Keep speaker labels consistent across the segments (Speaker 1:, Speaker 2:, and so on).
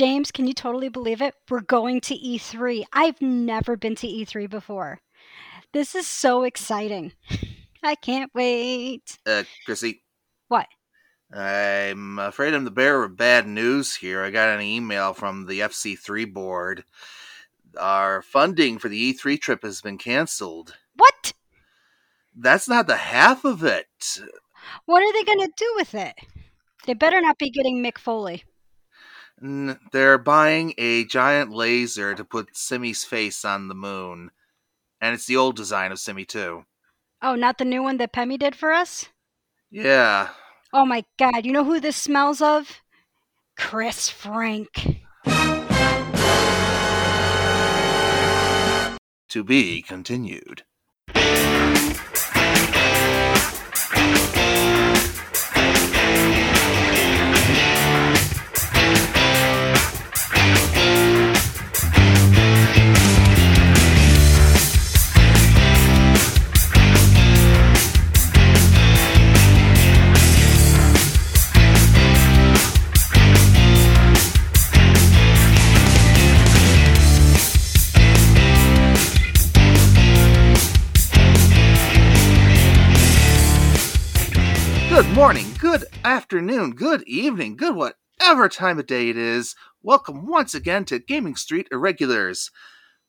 Speaker 1: James, can you totally believe it? We're going to E3. I've never been to E3 before. This is so exciting. I can't wait.
Speaker 2: Uh, Chrissy.
Speaker 1: What?
Speaker 2: I'm afraid I'm the bearer of bad news here. I got an email from the FC3 board. Our funding for the E3 trip has been canceled.
Speaker 1: What?
Speaker 2: That's not the half of it.
Speaker 1: What are they going to do with it? They better not be getting Mick Foley.
Speaker 2: They're buying a giant laser to put Simi's face on the moon. And it's the old design of Simi, too.
Speaker 1: Oh, not the new one that Pemmy did for us?
Speaker 2: Yeah.
Speaker 1: Oh my god, you know who this smells of? Chris Frank.
Speaker 2: To be continued. Good afternoon, good evening, good whatever time of day it is. Welcome once again to Gaming Street Irregulars.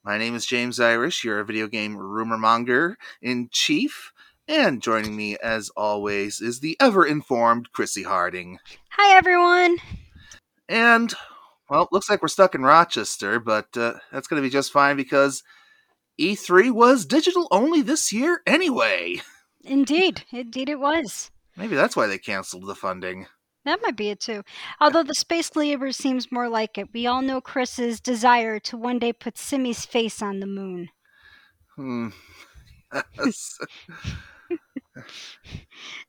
Speaker 2: My name is James Irish, your video game rumor monger in chief, and joining me as always is the ever informed Chrissy Harding.
Speaker 1: Hi everyone.
Speaker 2: And, well, looks like we're stuck in Rochester, but uh, that's going to be just fine because E3 was digital only this year anyway.
Speaker 1: Indeed, indeed it was.
Speaker 2: Maybe that's why they canceled the funding.
Speaker 1: That might be it too. Although the space labor seems more like it. We all know Chris's desire to one day put Simi's face on the moon.
Speaker 2: Hmm. Yes.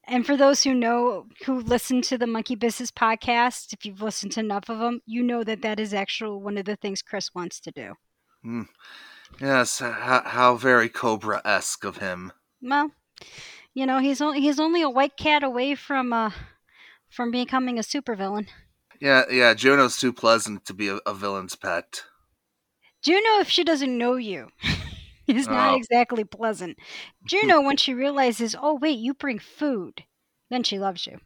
Speaker 1: And for those who know, who listen to the Monkey Business podcast, if you've listened to enough of them, you know that that is actually one of the things Chris wants to do.
Speaker 2: Hmm. yes, how, how very Cobra esque of him.
Speaker 1: Well, you know, he's only he's only a white cat away from uh from becoming a supervillain.
Speaker 2: Yeah, yeah, Juno's too pleasant to be a, a villain's pet.
Speaker 1: Juno, if she doesn't know you, is not
Speaker 2: Oh.
Speaker 1: exactly pleasant. Juno, when she realizes, oh wait, you bring food, then she loves you.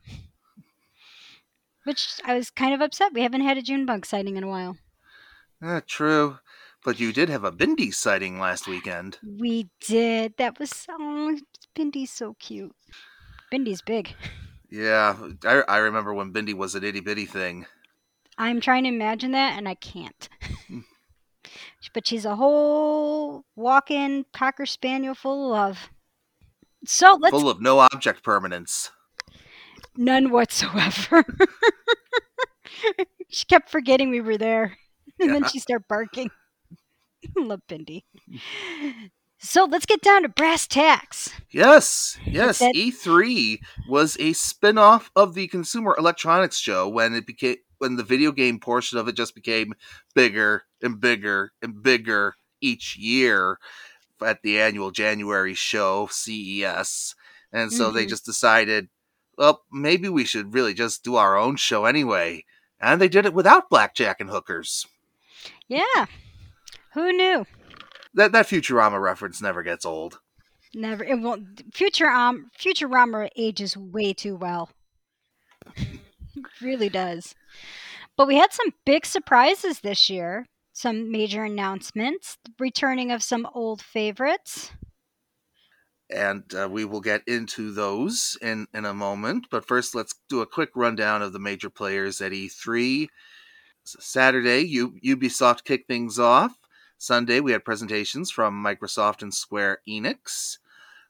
Speaker 1: Which I was kind of upset. We haven't had a June bug sighting in a while.
Speaker 2: Eh, true. But you did have a Bindi sighting last weekend.
Speaker 1: We did. That was oh, Bindy's so cute. Bindy's big.
Speaker 2: Yeah, I, I remember when Bindi was an itty bitty thing.
Speaker 1: I'm trying to imagine that, and I can't. Hmm. but she's a whole walk-in cocker spaniel full of love. So let's
Speaker 2: Full of no object permanence.
Speaker 1: none whatsoever. she kept forgetting we were there, and then
Speaker 2: Yeah.
Speaker 1: she started barking. Love Bindi. So let's get down to brass tacks.
Speaker 2: Yes, yes.
Speaker 1: That-
Speaker 2: E3 was a spin-off of the Consumer Electronics Show when it became when the video game portion of it just became bigger and bigger and bigger each year at the annual January show, CES. And so they
Speaker 1: Mhm.
Speaker 2: just decided, well, maybe we should really just do our own show anyway. And they did it without blackjack and hookers.
Speaker 1: Yeah. Who knew?
Speaker 2: That that Futurama reference never gets old.
Speaker 1: Never. It won't. Future um Futurama ages way too well. Really does. But we had some big surprises this year. Some major announcements. Returning of some old favorites.
Speaker 2: and uh, we will get into those in, in a moment. But first, let's do a quick rundown of the major players at E3. Saturday, U- Ubisoft kicked things off. Sunday, we had presentations from Microsoft and Square Enix.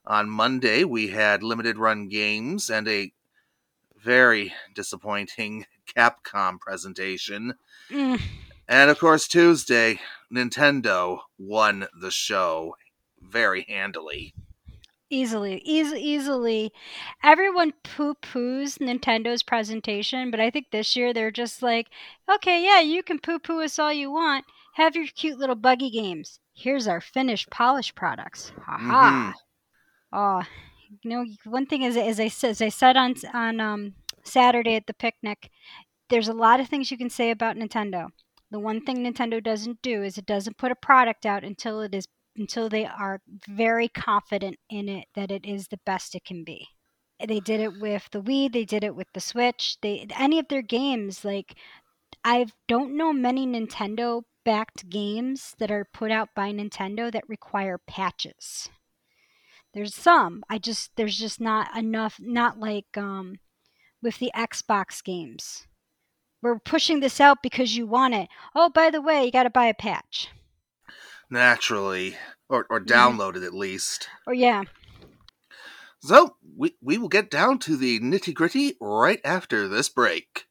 Speaker 2: On Monday, we had limited run games and a very disappointing Capcom presentation.
Speaker 1: Mm,
Speaker 2: And of course, Tuesday, Nintendo won the show very handily.
Speaker 1: easily, easily, easily. Everyone poo poos Nintendo's presentation, but I think this year they're just like, okay, yeah, you can poo poo us all you want. Have your cute little buggy games. Here's our finished, polished products. Ha ha. Oh, you know, one thing is, as I said, as I said on on um, Saturday at the picnic, there's a lot of things you can say about Nintendo, The one thing Nintendo doesn't do is it doesn't put a product out until it is until they are very confident in it that it is the best it can be. They did it with the Wii, they did it with the Switch. They any of their games like I don't know many Nintendo backed games that are put out by Nintendo that require patches. There's some. I just there's just not enough not like um with the Xbox games. We're pushing this out because you want it. Oh, by the way, you got to buy a patch.
Speaker 2: Naturally, or or download it at least.
Speaker 1: Or yeah.
Speaker 2: So we we will get down to the nitty gritty right after this break.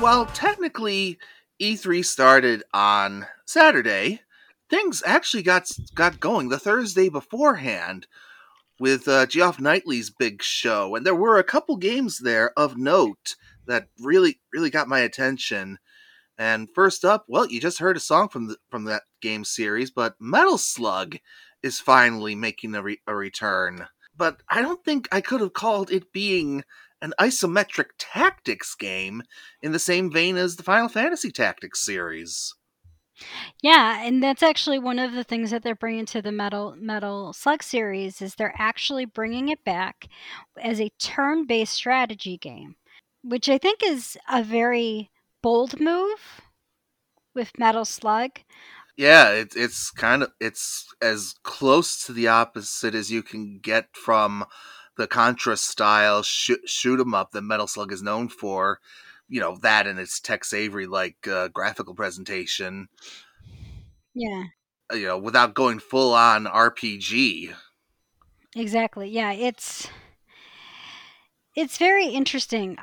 Speaker 2: While technically E3 started on Saturday, things actually got got going the Thursday beforehand with uh, Geoff Knightley's big show, and there were a couple games there of note that really really got my attention. And first up, well, you just heard a song from the, from that game series, but Metal Slug is finally making a, re- a return. But I don't think I could have called it being an isometric tactics game in the same vein as the Final Fantasy Tactics series.
Speaker 1: Yeah, and that's actually one of the things that they're bringing to the Metal Metal Slug series is they're actually bringing it back as a turn-based strategy game, which I think is a very bold move with Metal Slug.
Speaker 2: Yeah, it, it's kind of it's as close to the opposite as you can get from the Contra style sh- shoot 'em up that Metal Slug is known for. You know that and its Tex Avery like uh, graphical presentation.
Speaker 1: Yeah,
Speaker 2: You know, without going full on RPG.
Speaker 1: exactly. Yeah, it's it's very interesting.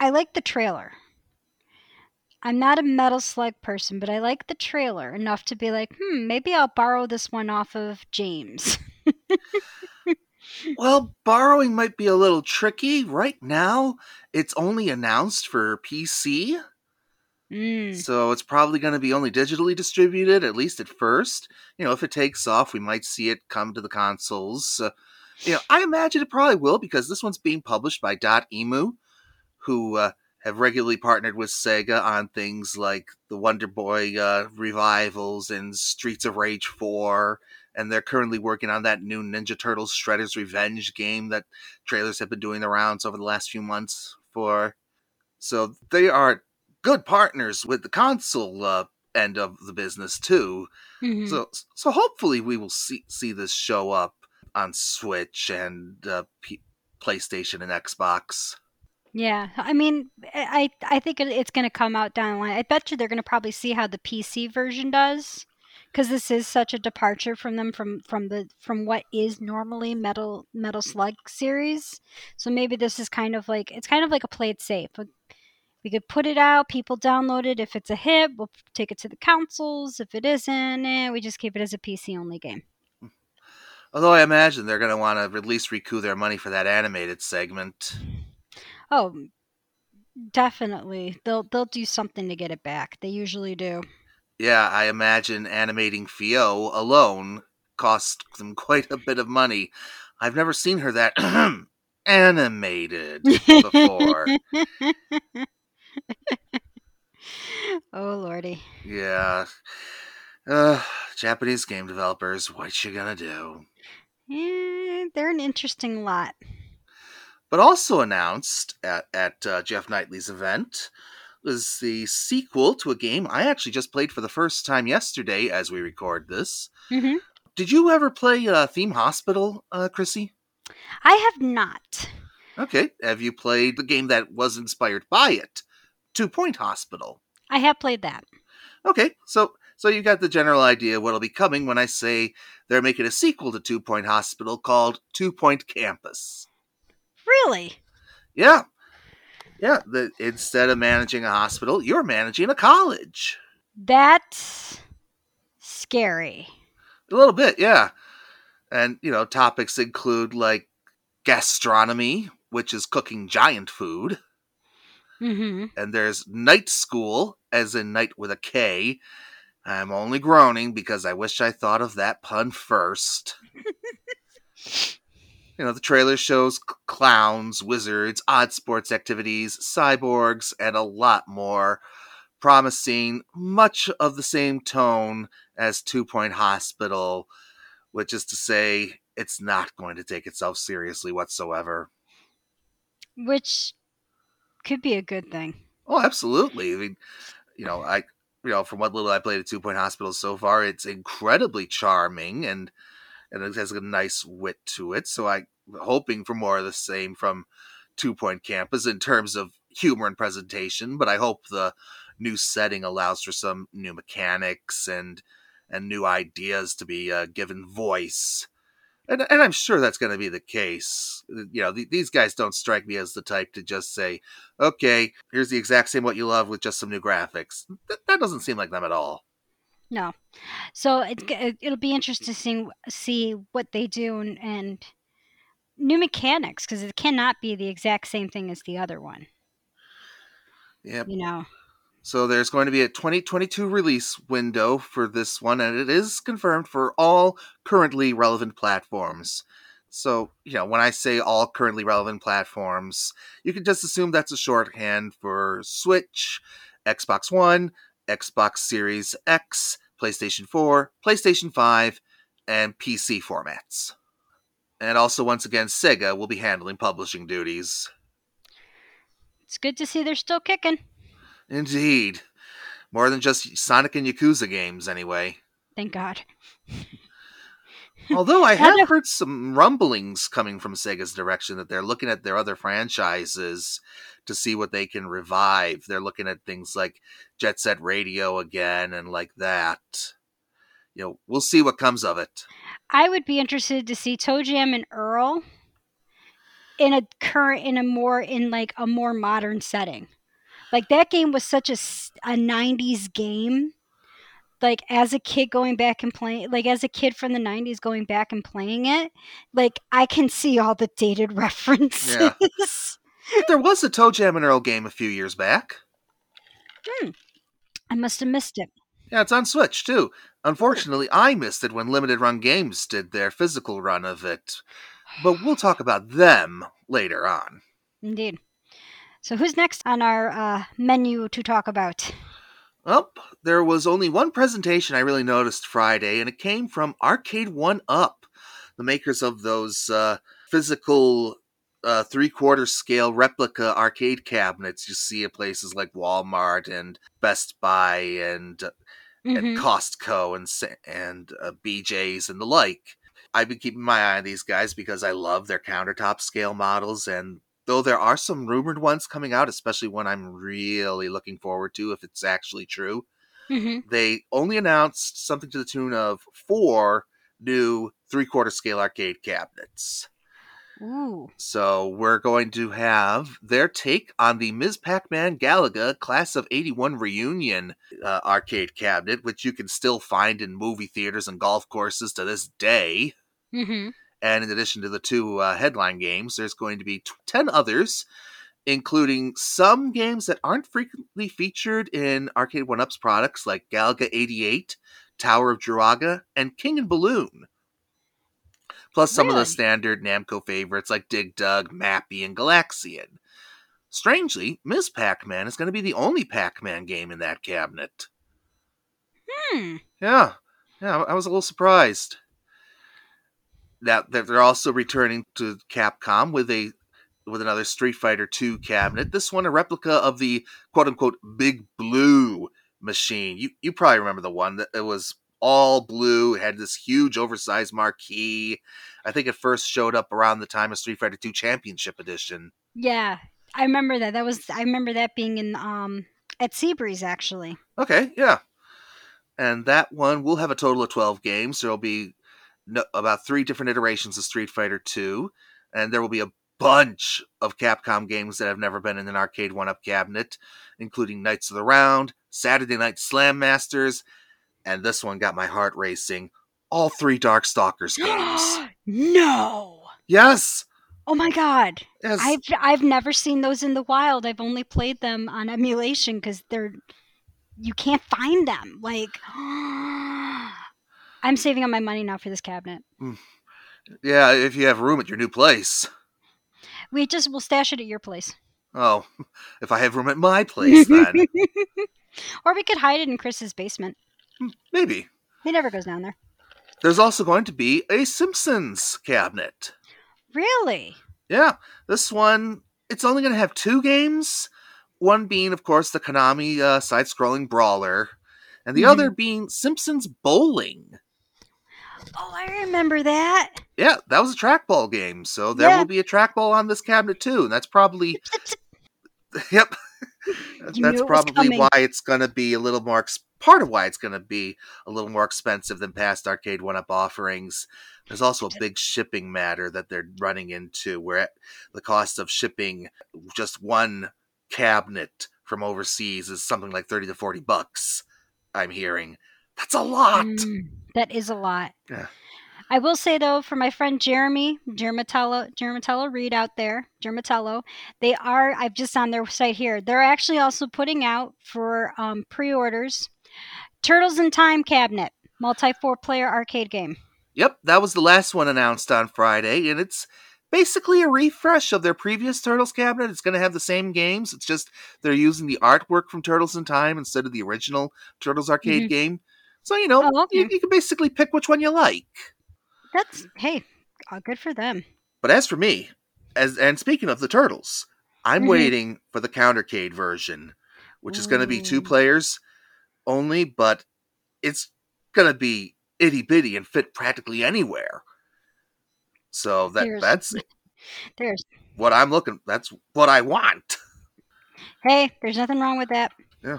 Speaker 1: I like the trailer. I'm not a Metal Slug person, but I like the trailer enough to be like, hmm, maybe I'll borrow this one off of James.
Speaker 2: Well, borrowing might be a little tricky. Right now, it's only announced for PC,
Speaker 1: Mm.
Speaker 2: so it's probably going to be only digitally distributed, at least at first. You know, if it takes off, we might see it come to the consoles. Uh, you know, I imagine it probably will because this one's being published by Dotemu, who uh, have regularly partnered with Sega on things like the Wonder Boy uh, revivals and Streets of Rage 4 and they're currently working on that new Ninja Turtles Shredder's Revenge game that trailers have been doing the rounds over the last few months for. So they are good partners with the console uh, end of the business too.
Speaker 1: Mhm.
Speaker 2: So so hopefully we will see see this show up on Switch and uh, P- PlayStation and Xbox.
Speaker 1: Yeah, I mean, I I I think it's going to come out down the line. I bet you they're going to probably see how the PC version does, because this is such a departure from them from from the from what is normally Metal Metal Slug series. So maybe this is kind of like it's kind of like a play it safe. We could put it out, people download it. If it's a hit, we'll take it to the consoles. If it isn't, eh, we just keep it as a PC only game.
Speaker 2: Although I imagine they're going to want to at least recoup their money for that animated segment.
Speaker 1: Oh, definitely. They'll they'll do something to get it back. They usually do.
Speaker 2: Yeah, I imagine animating Fio alone cost them quite a bit of money. I've never seen her that animated before.
Speaker 1: oh lordy.
Speaker 2: yeah. Uh, Japanese game developers, what you gonna do?
Speaker 1: Eh, they're an interesting lot.
Speaker 2: But also announced at, at uh, Jeff Knightley's event was the sequel to a game I actually just played for the first time yesterday as we record this.
Speaker 1: hmm
Speaker 2: Did you ever play uh, Theme Hospital, uh, Chrissy?
Speaker 1: I have not.
Speaker 2: Okay. Have you played the game that was inspired by it? Two Point Hospital.
Speaker 1: I have played that.
Speaker 2: Okay, so so you got the general idea what'll be coming when I say they're making a sequel to Two Point Hospital called Two Point Campus.
Speaker 1: Really?
Speaker 2: Yeah. Yeah. The, instead of managing a hospital, you're managing a college.
Speaker 1: That's scary.
Speaker 2: A little bit, yeah. And, you know, topics include like gastronomy, which is cooking giant food.
Speaker 1: Mm-hmm.
Speaker 2: And there's night school, as in night with a K. I'm only groaning because I wish I thought of that pun first. you know, the trailer shows clowns, wizards, odd sports activities, cyborgs, and a lot more, promising much of the same tone as Two Point Hospital, which is to say, it's not going to take itself seriously whatsoever.
Speaker 1: Which could be a good thing.
Speaker 2: Oh, absolutely. I mean, you know, I you know, from what little I played at Two Point Hospital so far, it's incredibly charming and and it has a nice wit to it. So I'm hoping for more of the same from Two Point Campus in terms of humor and presentation. But I hope the new setting allows for some new mechanics and and new ideas to be uh, given voice. And, and I'm sure that's going to be the case. You know, th- these guys don't strike me as the type to just say, okay, here's the exact same what you love with just some new graphics. Th- that doesn't seem like them at all.
Speaker 1: No. So it, it, it'll be interesting to see, see what they do and, and new mechanics because it cannot be the exact same thing as the other one.
Speaker 2: Yep.
Speaker 1: You know,
Speaker 2: So there's going to be a 2022 release window for this one, and it is confirmed for all currently relevant platforms. So, you know, when I say all currently relevant platforms, you can just assume that's a shorthand for Switch, Xbox One, Xbox Series X, PlayStation 4, PlayStation 5, and PC formats. And also, once again, Sega will be handling publishing duties.
Speaker 1: it's good to see they're still kicking.
Speaker 2: Indeed. More than just Sonic and Yakuza games, anyway.
Speaker 1: Thank God.
Speaker 2: Although I have heard some rumblings coming from Sega's direction that they're looking at their other franchises to see what they can revive. They're looking at things like Jet Set Radio again and like that. You know, we'll see what comes of it.
Speaker 1: I would be interested to see Toe Jam and Earl in a current, in a more, in like a more modern setting. Like that game was such a a 90s game. Like as a kid going back and playing, like as a kid from the 90s going back and playing it, like I can see all the dated references.
Speaker 2: There was a Toe Jam and Earl game a few years back. Hmm.
Speaker 1: I must have missed it.
Speaker 2: Yeah, it's on Switch too. Unfortunately, I missed it when Limited Run Games did their physical run of it. But we'll talk about them later on.
Speaker 1: Indeed. So who's next on our uh, menu to talk about?
Speaker 2: Well, there was only one presentation I really noticed Friday, and it came from Arcade One Up, the makers of those uh, physical uh, three quarter scale replica arcade cabinets you see at places like Walmart and Best Buy and and
Speaker 1: Mhm.
Speaker 2: Costco and and uh, BJ's and the like. I've been keeping my eye on these guys because I love their countertop scale models, and though there are some rumored ones coming out, especially one I'm really looking forward to if it's actually true,
Speaker 1: Mhm.
Speaker 2: they only announced something to the tune of four new three quarter scale arcade cabinets.
Speaker 1: Ooh.
Speaker 2: So we're going to have their take on the Ms. Pac-Man Galaga Class of 81 Reunion uh, arcade cabinet, which you can still find in movie theaters and golf courses to this day.
Speaker 1: Mm-hmm.
Speaker 2: And in addition to the two uh, headline games, there's going to be t- 10 others, including some games that aren't frequently featured in Arcade 1-Up's products like Galaga 88, Tower of Druaga, and King and Balloon. Plus some of the standard Namco favorites like Dig Dug, Mappy, and Galaxian. Strangely, Ms. Pac-Man is going to be the only Pac-Man game in that cabinet.
Speaker 1: Hmm.
Speaker 2: Yeah, yeah, I was a little surprised. That that they're also returning to Capcom with a with another Street Fighter II cabinet. This one a replica of the quote unquote Big Blue machine. You you probably remember the one that it was all blue, it had this huge oversized marquee. I think it first showed up around the time of Street Fighter II Championship Edition.
Speaker 1: Yeah, I remember that. That was I remember that being in um at Seabreeze actually.
Speaker 2: Okay, yeah. And that one will have a total of 12 games. There'll be no, about three different iterations of Street Fighter 2, and there will be a bunch of Capcom games that have never been in an arcade one up cabinet, including Knights of the Round, Saturday Night Slam Masters, and this one got my heart racing. All three Darkstalkers games.
Speaker 1: no.
Speaker 2: yes.
Speaker 1: Oh my god.
Speaker 2: Yes.
Speaker 1: I've I've never seen those in the wild. I've only played them on emulation because they're you can't find them. Like I'm saving up my money now for this cabinet. Mm.
Speaker 2: Yeah, if you have room at your new place.
Speaker 1: We just will stash it at your place.
Speaker 2: Oh, if I have room at my place, then
Speaker 1: or we could hide it in Chris's basement.
Speaker 2: Maybe.
Speaker 1: He never goes down there.
Speaker 2: There's also going to be a Simpsons cabinet.
Speaker 1: Really?
Speaker 2: Yeah, this one, it's only going to have two games. One being, of course, the Konami uh, side scrolling brawler, and the
Speaker 1: Mhm.
Speaker 2: other being Simpsons Bowling.
Speaker 1: Oh, I remember that.
Speaker 2: Yeah, that was a trackball game, so there
Speaker 1: Yeah.
Speaker 2: will be a trackball on this cabinet too, and that's probably yep. That's
Speaker 1: knew it was
Speaker 2: probably why it's going to be a little more ex- part of why it's going to be a little more expensive than past arcade one up offerings. There's also a big shipping matter that they're running into where the cost of shipping just one cabinet from overseas is something like 30 to 40 bucks. I'm hearing. That's a lot.
Speaker 1: Mm, that is a lot.
Speaker 2: Yeah.
Speaker 1: I will say though, for my friend Jeremy, Germatello, Germatello Reed out there, Germatello, they are. I've just on their site here. They're actually also putting out for um, pre-orders, Turtles in Time cabinet, multi four player arcade game.
Speaker 2: Yep, that was the last one announced on Friday, and it's basically a refresh of their previous Turtles cabinet. It's going to have the same games. It's just they're using the artwork from Turtles in Time instead of the original Turtles arcade
Speaker 1: Mhm.
Speaker 2: game. So you know,
Speaker 1: Oh, okay.
Speaker 2: you, you can basically pick which one you like.
Speaker 1: That's hey, uh, good for them.
Speaker 2: But as for me, as and speaking of the Turtles, I'm
Speaker 1: Mhm.
Speaker 2: waiting for the countercade version, which is going to be two players only, but it's to be itty bitty and fit practically anywhere. So that
Speaker 1: Here's-
Speaker 2: that's
Speaker 1: There's
Speaker 2: what I'm looking. That's what I want.
Speaker 1: hey, there's nothing wrong with that.
Speaker 2: Yeah,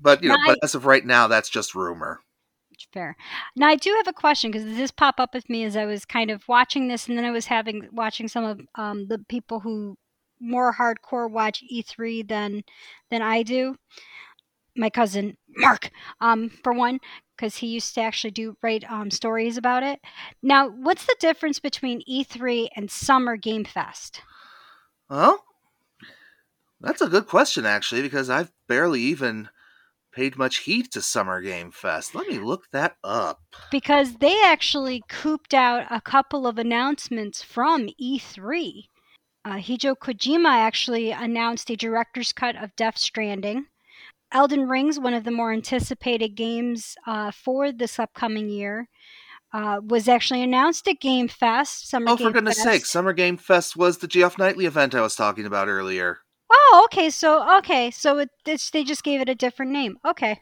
Speaker 2: but you know,
Speaker 1: Now
Speaker 2: but as of right now, that's just rumor.
Speaker 1: Fair. Now I do have a question because this popped up with me as I was kind of watching this, and then I was having watching some of um, the people who more hardcore watch E3 than than I do. My cousin Mark, um, for one, because he used to actually do write um, stories about it. Now, what's the difference between E3 and Summer Game Fest?
Speaker 2: Well, that's a good question actually, because I've barely even paid much heed to Summer Game Fest. Let me look that up.
Speaker 1: Because they actually cooped out a couple of announcements from E3. Uh, Hideo Kojima actually announced a director's cut of Death Stranding. Elden Ring's one of the more anticipated games uh, for this upcoming year. Uh, was actually announced at Game Fest. Summer
Speaker 2: Oh,
Speaker 1: Game
Speaker 2: for goodness
Speaker 1: Fest.
Speaker 2: sake, Summer Game Fest was the Geoff Knightley event I was talking about earlier.
Speaker 1: Oh, okay. So okay, so it, it's, they just gave it a different name. Okay.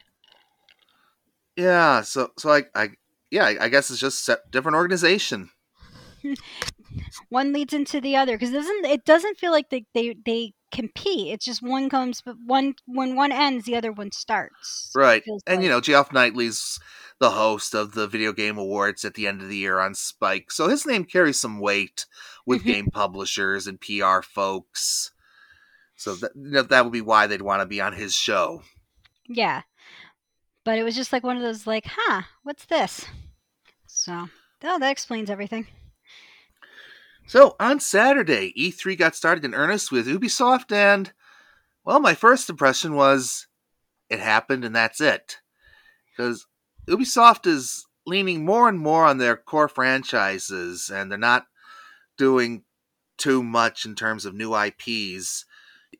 Speaker 2: Yeah, so so I, I yeah, I, I guess it's just a different organization.
Speaker 1: one leads into the other because doesn't it doesn't feel like they, they they compete it's just one comes but one when one ends the other one starts
Speaker 2: Right. And you know, Geoff Knightley's the host of the Video Game Awards at the end of the year on Spike. So his name carries some weight with game publishers and PR folks. So that you know, that would be why they'd want to be on his show.
Speaker 1: yeah but it was just like one of those like huh what's this so oh that explains everything
Speaker 2: So on Saturday, E3 got started in earnest with Ubisoft, and well, my first impression was it happened and that's it. Because Ubisoft is leaning more and more on their core franchises, and they're not doing too much in terms of new IPs.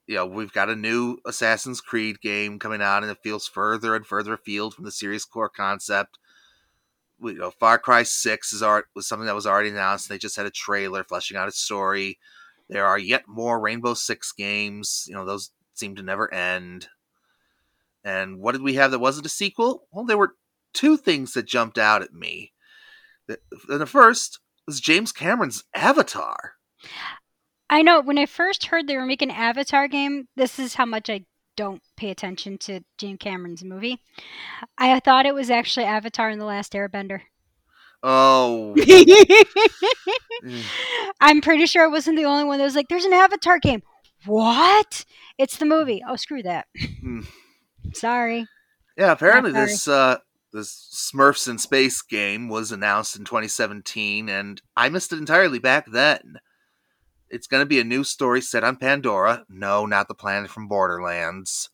Speaker 2: You know, we've got a new Assassin's Creed game coming out, and it feels further and further afield from the series core concept you know, Far Cry Six is art was something that was already announced. They just had a trailer fleshing out its story. There are yet more Rainbow Six games. You know, those seem to never end. And what did we have that wasn't a sequel? Well, there were two things that jumped out at me. The, the first was James Cameron's Avatar.
Speaker 1: i know when i first heard they were making avatar game this is how much i don't pay attention to james cameron's movie i thought it was actually avatar and the last airbender
Speaker 2: Oh.
Speaker 1: I'm pretty sure I wasn't the only one that was like, "There's an Avatar game." What? It's the movie. Oh, screw that.
Speaker 2: Mm.
Speaker 1: Sorry.
Speaker 2: Yeah, apparently
Speaker 1: sorry.
Speaker 2: this uh this Smurfs in Space game was announced in 2017 and I missed it entirely back then. It's going to be a new story set on Pandora. No, not the planet from Borderlands.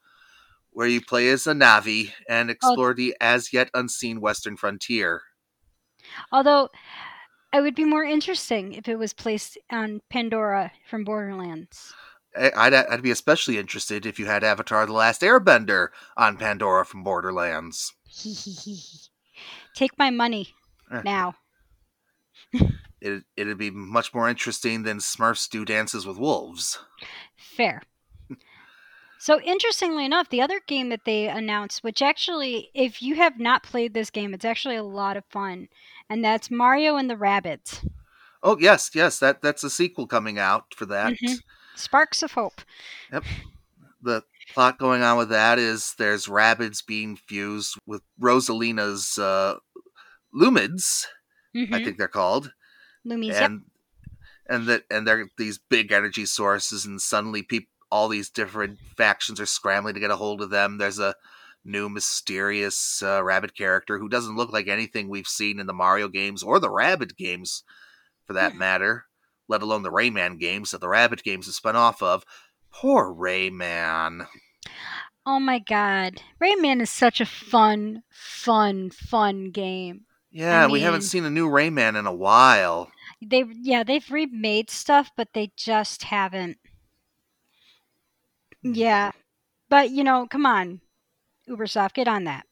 Speaker 2: Where you play as a Navi and explore the as yet unseen western frontier.
Speaker 1: Although it would be more interesting if it was placed on Pandora from Borderlands.
Speaker 2: I'd, I'd be especially interested if you had Avatar The Last Airbender on Pandora from Borderlands.
Speaker 1: Take my money
Speaker 2: Eh.
Speaker 1: now.
Speaker 2: It, it'd be much more interesting than Smurfs do dances with wolves.
Speaker 1: Fair. So interestingly enough, the other game that they announced, which actually, if you have not played this game, it's actually a lot of fun, and that's Mario and the Rabbids.
Speaker 2: Oh yes, yes, that that's a sequel coming out for that.
Speaker 1: Mhm. Sparks of Hope. Yep.
Speaker 2: The plot going on with that is there's Rabbids being fused with Rosalina's uh, Lumids,
Speaker 1: hmm
Speaker 2: I think they're called,
Speaker 1: Loomies. Yep.
Speaker 2: and and that and they're these big energy sources, and suddenly people, all these different factions are scrambling to get a hold of them. There's a new mysterious uh, rabbit character who doesn't look like anything we've seen in the Mario games or the Rabbid games, for that matter. Let alone the Rayman games that the Rabbid games have spun off of. Poor Rayman.
Speaker 1: Oh my god. Rayman is such a fun, fun, fun game.
Speaker 2: Yeah,
Speaker 1: I
Speaker 2: we haven't
Speaker 1: mean-
Speaker 2: seen a new Rayman in a while.
Speaker 1: They yeah, they've remade stuff, but they just haven't. Yeah. But you know, come on. Ubersoft, get on that.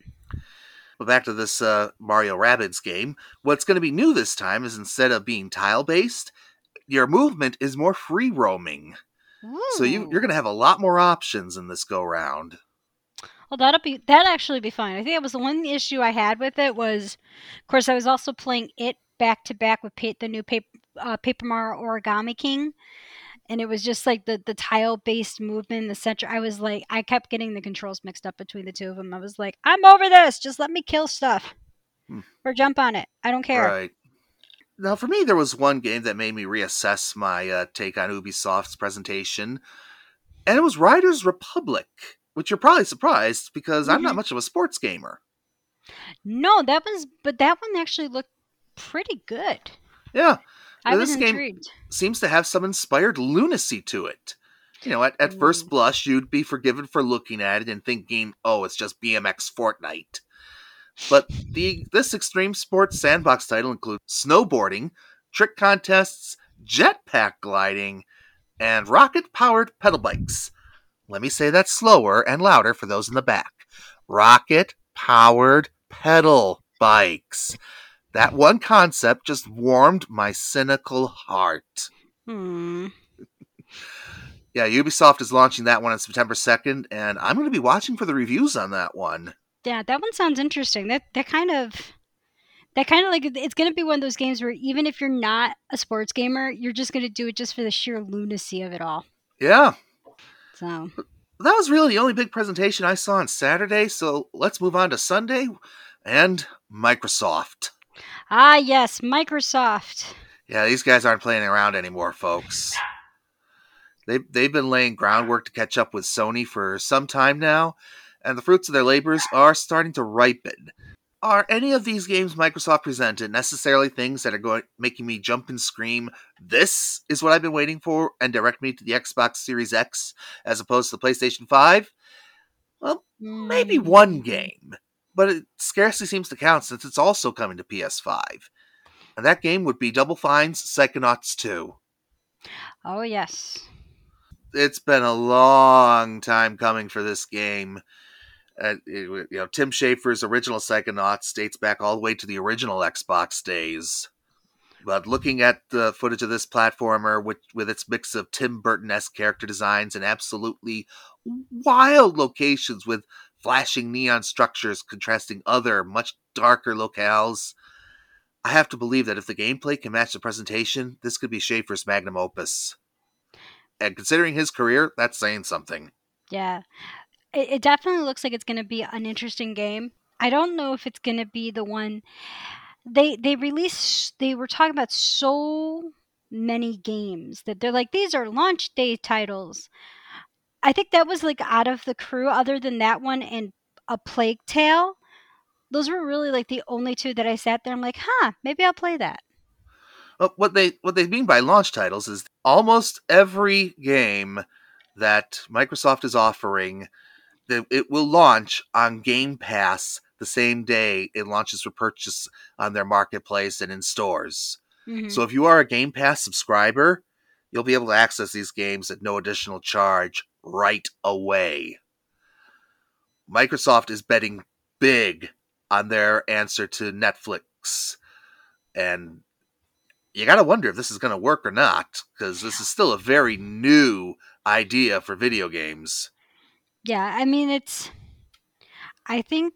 Speaker 2: But back to this uh, Mario Rabbids game. What's going to be new this time is instead of being tile based, your movement is more free roaming. So you, you're going to have a lot more options in this go round.
Speaker 1: Well, that'll be that actually be fine. I think that was the one issue I had with it was, of course, I was also playing it back to back with pa- the new paper uh, Paper Mario Origami King, and it was just like the the tile based movement in the center. I was like, I kept getting the controls mixed up between the two of them. I was like, I'm over this. Just let me kill stuff
Speaker 2: Hmm.
Speaker 1: or jump on it. I don't care.
Speaker 2: Right. Now, for me, there was one game that made me reassess my uh, take on Ubisoft's presentation, and it was Riders Republic, which you're probably surprised because I'm not
Speaker 1: Mhm.
Speaker 2: much of a sports gamer.
Speaker 1: No, that was, but that one actually looked pretty good.
Speaker 2: Yeah,
Speaker 1: I
Speaker 2: Now,
Speaker 1: was
Speaker 2: this game- seems to have some inspired lunacy to it. You know, at, at first blush, you'd be forgiven for looking at it and thinking, oh, it's just BMX Fortnite. But the this extreme sports sandbox title includes snowboarding, trick contests, jetpack gliding, and rocket powered pedal bikes. Let me say that slower and louder for those in the back. Rocket powered pedal bikes. That one concept just warmed my cynical heart.
Speaker 1: Hmm.
Speaker 2: Yeah, Ubisoft is launching that one on September 2nd, and I'm going to be watching for the reviews on that one.
Speaker 1: Yeah, that one sounds interesting. That that kind of that kind of like it's going to be one of those games where even if you're not a sports gamer, you're just going to do it just for the sheer lunacy of it all.
Speaker 2: Yeah,
Speaker 1: So,
Speaker 2: that was really the only big presentation I saw on Saturday, so let's move on to Sunday and Microsoft.
Speaker 1: ah yes, Microsoft.
Speaker 2: Yeah, these guys aren't playing around anymore, folks. They, they've been laying groundwork to catch up with Sony for some time now, and the fruits of their labors are starting to ripen. Are any of these games Microsoft presented necessarily things that are going making me jump and scream, this is what I've been waiting for, and direct me to the Xbox Series X as opposed to the PlayStation 5? Well,
Speaker 1: Maybe
Speaker 2: one hmm. game, but it scarcely seems to count since it's also coming to PS5. And that game would be Double Fine's Psychonauts 2.
Speaker 1: Oh yes.
Speaker 2: It's been a long time coming for this game. Uh, you know, Tim Schafer's original Psychonauts dates back all the way to the original Xbox days. But looking at the footage of this platformer with, with its mix of Tim Burton esque character designs and absolutely wild locations with flashing neon structures contrasting other, much darker locales, I have to believe that if the gameplay can match the presentation, this could be Schafer's magnum opus. And considering his career, that's saying something.
Speaker 1: Yeah. It, it definitely looks like it's going to be an interesting game. I don't know if it's going to be the one they they released they were talking about so many games that they're like these are launch day titles. I think that was like out of the crew other than that one and a Plague Tale. Those were really like the only two that I sat there I'm like, "Huh, maybe I'll play that."
Speaker 2: Well, what they what they mean by launch titles is almost every game that Microsoft is offering that it will launch on Game Pass the same day it launches for purchase on their marketplace and in stores.
Speaker 1: Mhm.
Speaker 2: So if you are a Game Pass subscriber, you'll be able to access these games at no additional charge right away. Microsoft is betting big on their answer to Netflix. And you got to wonder if this is going to work or not because this is still a very new idea for video games.
Speaker 1: Yeah, I mean it's I think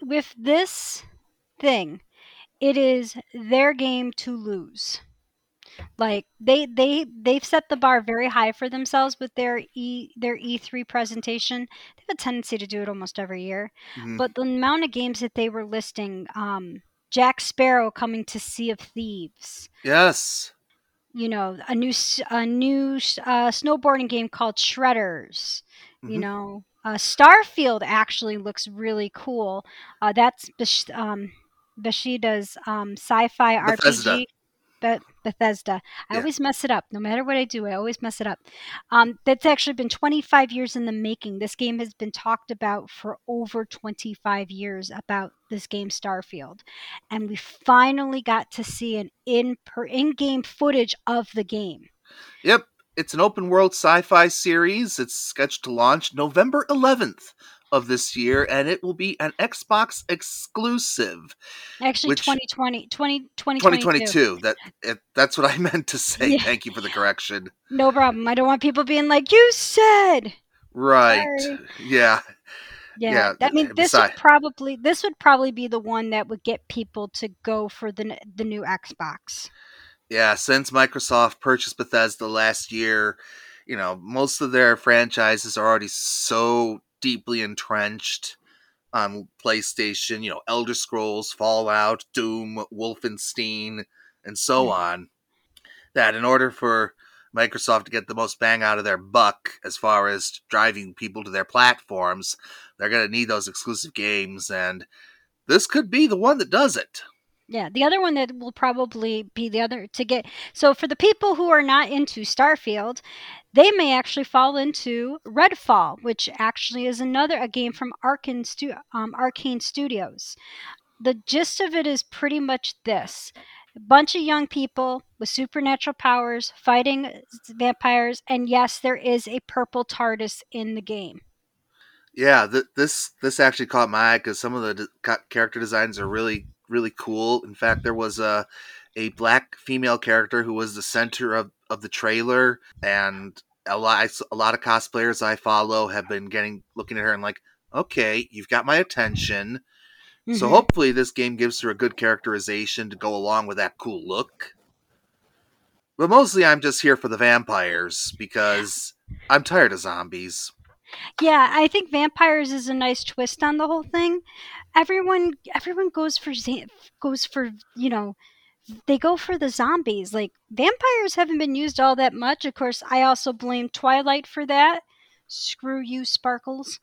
Speaker 1: with this thing, it is their game to lose. Like they they they've set the bar very high for themselves with their E their E3 presentation. They have a tendency to do it almost every year.
Speaker 2: Mhm.
Speaker 1: But the amount of games that they were listing, um, Jack Sparrow coming to Sea of Thieves,
Speaker 2: Yes.
Speaker 1: you know, a new a new uh, snowboarding game called Shredders, you
Speaker 2: Mhm.
Speaker 1: know, uh, Starfield actually looks really cool. Uh, that's Besh- um, Beshida's um, sci-fi
Speaker 2: Bethesda.
Speaker 1: RPG. Be- Bethesda. I
Speaker 2: Yeah.
Speaker 1: always mess it up. No matter what I do, I always mess it up. Um, that's actually been 25 years in the making. This game has been talked about for over 25 years about this game Starfield, and we finally got to see an in per in-game footage of the game.
Speaker 2: Yep. It's an open world sci fi series. It's scheduled to launch November 11th of this year, and it will be an Xbox exclusive.
Speaker 1: Actually,
Speaker 2: Which-
Speaker 1: 2020, 20, 2022.
Speaker 2: 2022. That it, That's what I meant to say.
Speaker 1: Yeah.
Speaker 2: Thank you for the correction.
Speaker 1: No problem. I don't want people being like, "You said."
Speaker 2: Right. Yeah.
Speaker 1: Yeah,
Speaker 2: Yeah,
Speaker 1: I mean, this would probably this would probably be the one that would get people to go for the the new Xbox.
Speaker 2: Yeah, since Microsoft purchased Bethesda last year, you know, most of their franchises are already so deeply entrenched on PlayStation, you know, Elder Scrolls, Fallout, Doom, Wolfenstein, and so
Speaker 1: Mhm.
Speaker 2: on, that in order for Microsoft to get the most bang out of their buck as far as driving people to their platforms, they're going to need those exclusive games, and this could be the one that does it.
Speaker 1: Yeah, the other one that will probably be the other to get. So for the people who are not into Starfield, they may actually fall into Redfall, which actually is another a game from Arcane, Stu- um, Studios. The gist of it is pretty much this: a bunch of young people with supernatural powers fighting vampires, and yes, there is a purple TARDIS in the game.
Speaker 2: Yeah, th- this this actually caught my eye because some of the de- character designs are really really cool. In fact, there was a a black female character who was the center of, of the trailer, and a lot a lot of cosplayers I follow have been getting looking at her and like, okay, you've got my attention. So
Speaker 1: Mhm.
Speaker 2: hopefully this game gives her a good characterization to go along with that cool look. But mostly I'm just here for the vampires because I'm tired of zombies.
Speaker 1: Yeah, I think vampires is a nice twist on the whole thing. Everyone everyone goes for goes for, you know, they go for the zombies. Like vampires haven't been used all that much. Of course, I also blame Twilight for that. Screw you, Sparkles.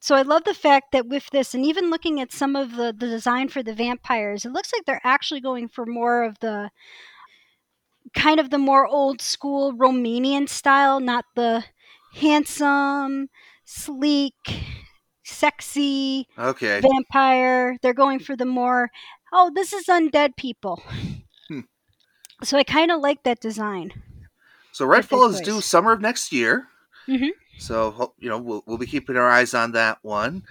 Speaker 1: So I love the fact that with this and even looking at some of the, the design for the vampires, it looks like they're actually going for more of the kind of the more old school Romanian style, not the handsome, sleek, sexy
Speaker 2: Okay.
Speaker 1: vampire. They're going for the more, oh, this is undead people.
Speaker 2: Hmm.
Speaker 1: So I kind of like that design.
Speaker 2: So Redfall is due summer of next year.
Speaker 1: Mhm.
Speaker 2: So you know we'll we'll be keeping our eyes on that one.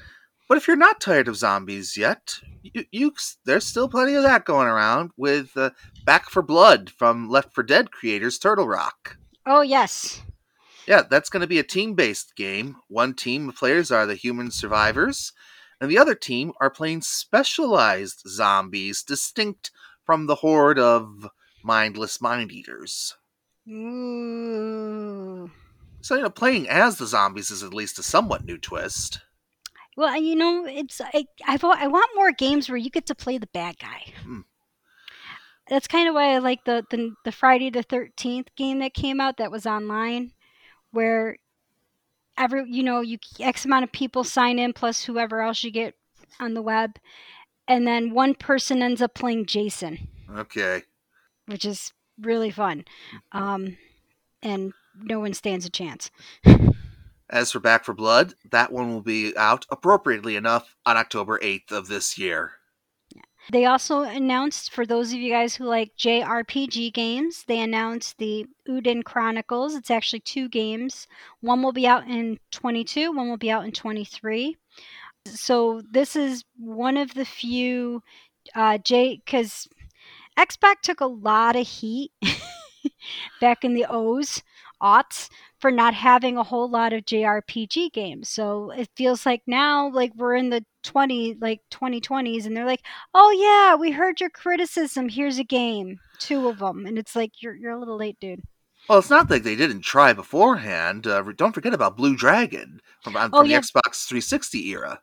Speaker 2: But if you're not tired of zombies yet, you, you there's still plenty of that going around with uh, Back for Blood from Left for Dead creators Turtle Rock.
Speaker 1: Oh, yes.
Speaker 2: Yeah, that's going to be a team-based game. One team of players are the human survivors, and the other team are playing specialized zombies, distinct from the horde of mindless mind eaters.
Speaker 1: Ooh.
Speaker 2: So you know, playing as the zombies is at least a somewhat new twist.
Speaker 1: Well, you know, it's I, I've, I want more games where you get to play the bad guy. Hmm. that's kind of why I like the, the the Friday the Thirteenth game that came out that was online, where every you know you X amount of people sign in plus whoever else you get on the web, and then one person ends up playing Jason,
Speaker 2: Okay.
Speaker 1: which is really fun, um, and no one stands a chance.
Speaker 2: As for Back 4 Blood, that one will be out appropriately enough on October 8th of this year.
Speaker 1: They also announced, for those of you guys who like JRPG games, they announced the Eiyuden Chronicles. It's actually two games. One will be out in 22, one will be out in 23. So this is one of the few uh, J because Xbox took a lot of heat back in the O's aughts for not having a whole lot of JRPG games. So it feels like now like we're in the 20 like 2020s and they're like, "Oh yeah, we heard your criticism. Here's a game." Two of them and it's like you're you're a little late, dude.
Speaker 2: Well, it's not like they didn't try beforehand. Uh, don't forget about Blue Dragon from, uh, oh, from
Speaker 1: Oh,
Speaker 2: the
Speaker 1: yeah.
Speaker 2: Xbox 360 era.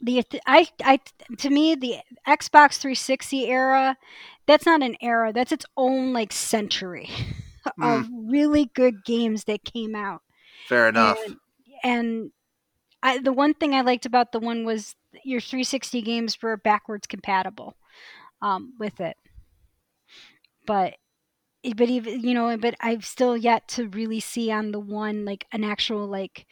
Speaker 1: The uh, I I to me the Xbox 360 era, that's not an era. That's its own like century of hmm. really good games that came out.
Speaker 2: Fair enough.
Speaker 1: And, and I, the one thing I liked about the one was your 360 games were backwards compatible um, with it. But but even you know, but I've still yet to really see on the one like an actual like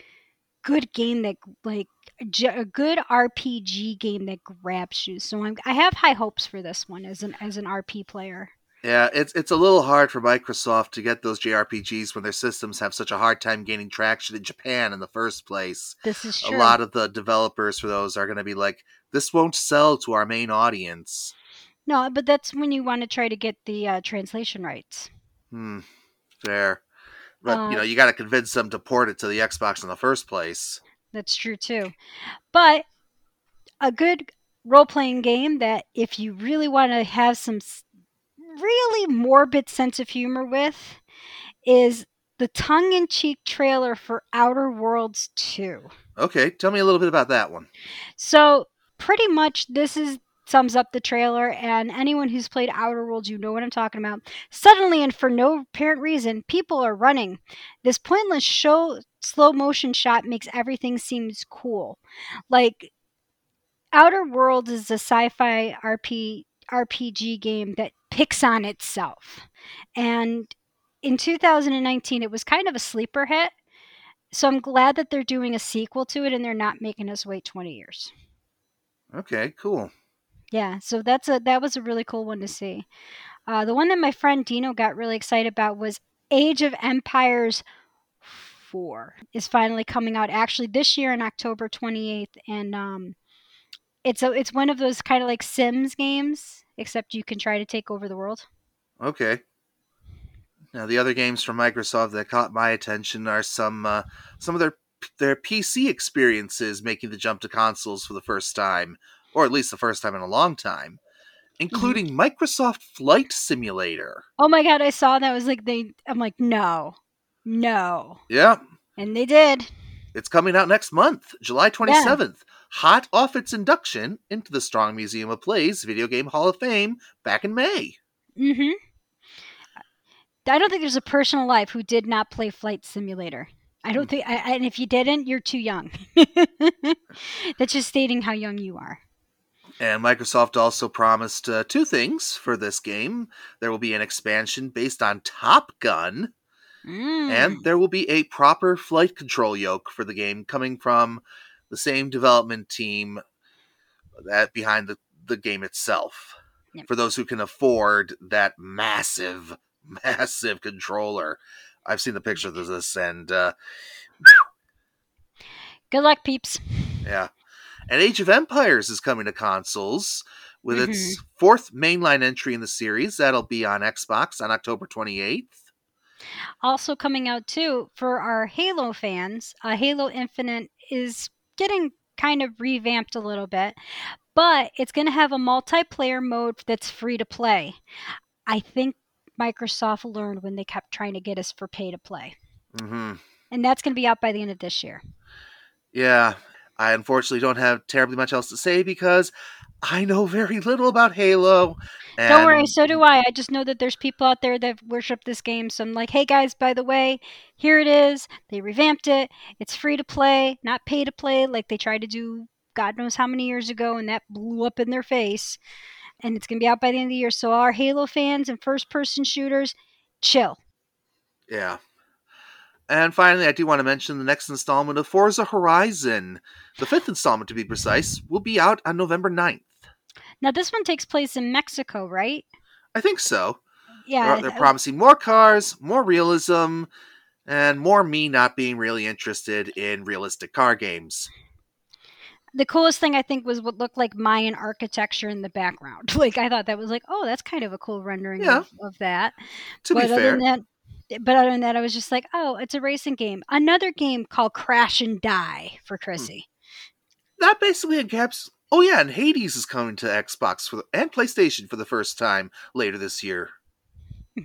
Speaker 1: good game that like a good RPG game that grabs you. So I'm, I have high hopes for this one as an as an RP player.
Speaker 2: Yeah, it's it's a little hard for Microsoft to get those JRPGs when their systems have such a hard time gaining traction in Japan in the first place.
Speaker 1: This is true.
Speaker 2: A lot of the developers for those are going to be like, this won't sell to our main audience.
Speaker 1: no, but that's when you want to try to get the uh, translation rights.
Speaker 2: Hmm, fair. But
Speaker 1: Uh,
Speaker 2: you know, you got to convince them to port it to the Xbox in the first place.
Speaker 1: That's true too. But a good role playing game that if you really want to have some really morbid sense of humor with is the tongue in cheek trailer for Outer Worlds 2.
Speaker 2: Okay, tell me a little bit about that one.
Speaker 1: So, pretty much this is sums up the trailer and anyone who's played Outer Worlds you know what I'm talking about. Suddenly and for no apparent reason, people are running. This pointless show slow motion shot makes everything seems cool. Like Outer Worlds is a sci-fi RP RPG game that picks on itself. And in 2019 it was kind of a sleeper hit. So I'm glad that they're doing a sequel to it and they're not making us wait 20 years.
Speaker 2: Okay, cool.
Speaker 1: Yeah, so that's a that was a really cool one to see. Uh, the one that my friend Dino got really excited about was Age of Empires 4 is finally coming out actually this year on October 28th and um it's a it's one of those kind of like Sims games except you can try to take over the world.
Speaker 2: Okay. Now the other games from Microsoft that caught my attention are some uh, some of their their PC experiences making the jump to consoles for the first time, or at least the first time in a long time, including Microsoft Flight Simulator.
Speaker 1: Oh my god, I saw that was like they I'm like no. No.
Speaker 2: Yeah,
Speaker 1: And they did.
Speaker 2: It's coming out next month, July 27th. Hot off its induction into the Strong Museum of Plays Video Game Hall of Fame back in May.
Speaker 1: Mm-hmm. I don't think there's a person alive who did not play Flight Simulator. I don't think, I, and if you didn't, you're too young. That's just stating how young you are.
Speaker 2: And Microsoft also promised uh, two things for this game. There will be an expansion based on Top Gun,
Speaker 1: Mm.
Speaker 2: and there will be a proper flight control yoke for the game coming from the same development team that behind the, the game itself.
Speaker 1: Yep.
Speaker 2: For those who can afford that massive, massive controller. I've seen the pictures of this, and uh,
Speaker 1: Good luck, peeps.
Speaker 2: yeah. And Age of Empires is coming to consoles with its fourth mainline entry in the series. That'll be on Xbox on October 28th.
Speaker 1: Also coming out too for our Halo fans. Uh, Halo Infinite is getting kind of revamped a little bit, but it's going to have a multiplayer mode that's free to play. I think Microsoft learned when they kept trying to get us for pay to play,
Speaker 2: Mm-hmm.
Speaker 1: and that's going to be out by the end of this year.
Speaker 2: Yeah, I unfortunately don't have terribly much else to say because I know very little about Halo.
Speaker 1: Don't worry, so do I. I just know that there's people out there that worship this game. So I'm like, hey guys, by the way, here it is. They revamped it. It's free to play, not pay to play like they tried to do God knows how many years ago, and that blew up in their face. And it's going to be out by the end of the year. So, our Halo fans and first person shooters, chill.
Speaker 2: Yeah. And finally, I do want to mention the next installment of Forza Horizon. The fifth installment, to be precise, will be out on November 9th.
Speaker 1: Now, this one takes place in Mexico, right?
Speaker 2: I think so.
Speaker 1: Yeah.
Speaker 2: They're, they're promising more cars, more realism, and more me not being really interested in realistic car games.
Speaker 1: the coolest thing I think was what looked like Mayan architecture in the background. Like I thought that was like, oh, that's kind of a cool rendering
Speaker 2: Yeah.
Speaker 1: of, of that.
Speaker 2: To
Speaker 1: but
Speaker 2: be
Speaker 1: other
Speaker 2: fair,
Speaker 1: than that, but other than that, I was just like, oh, it's a racing game. Another game called Crash and Die
Speaker 2: Hmm.
Speaker 1: for Chrissy.
Speaker 2: that basically encaps. Oh yeah, and Hades is coming to Xbox for the, and PlayStation for the first time later this year.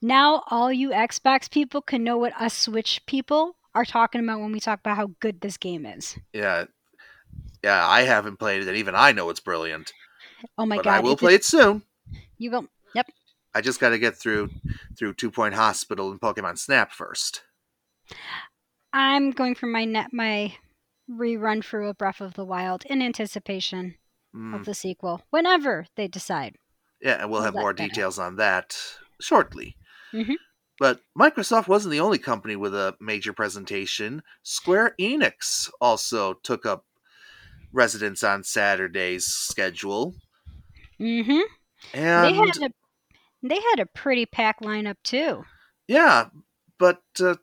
Speaker 1: Now all you Xbox people can know what us Switch people are talking about when we talk about how good this game is.
Speaker 2: Yeah, yeah, I haven't played it, and even I know it's brilliant.
Speaker 1: Oh my
Speaker 2: but
Speaker 1: god!
Speaker 2: I will play it soon.
Speaker 1: You will. Yep.
Speaker 2: I just got to get through through Two Point Hospital and Pokemon Snap first.
Speaker 1: I'm going for my net my rerun through a Breath of the Wild in anticipation
Speaker 2: Mm,
Speaker 1: of the sequel whenever they decide.
Speaker 2: yeah, and we'll have more details on that shortly.
Speaker 1: Mhm.
Speaker 2: But Microsoft wasn't the only company with a major presentation. Square Enix also took up residence on Saturday's schedule.
Speaker 1: Mm-hmm.
Speaker 2: And
Speaker 1: they had a they had a pretty packed lineup too.
Speaker 2: Yeah, but uh,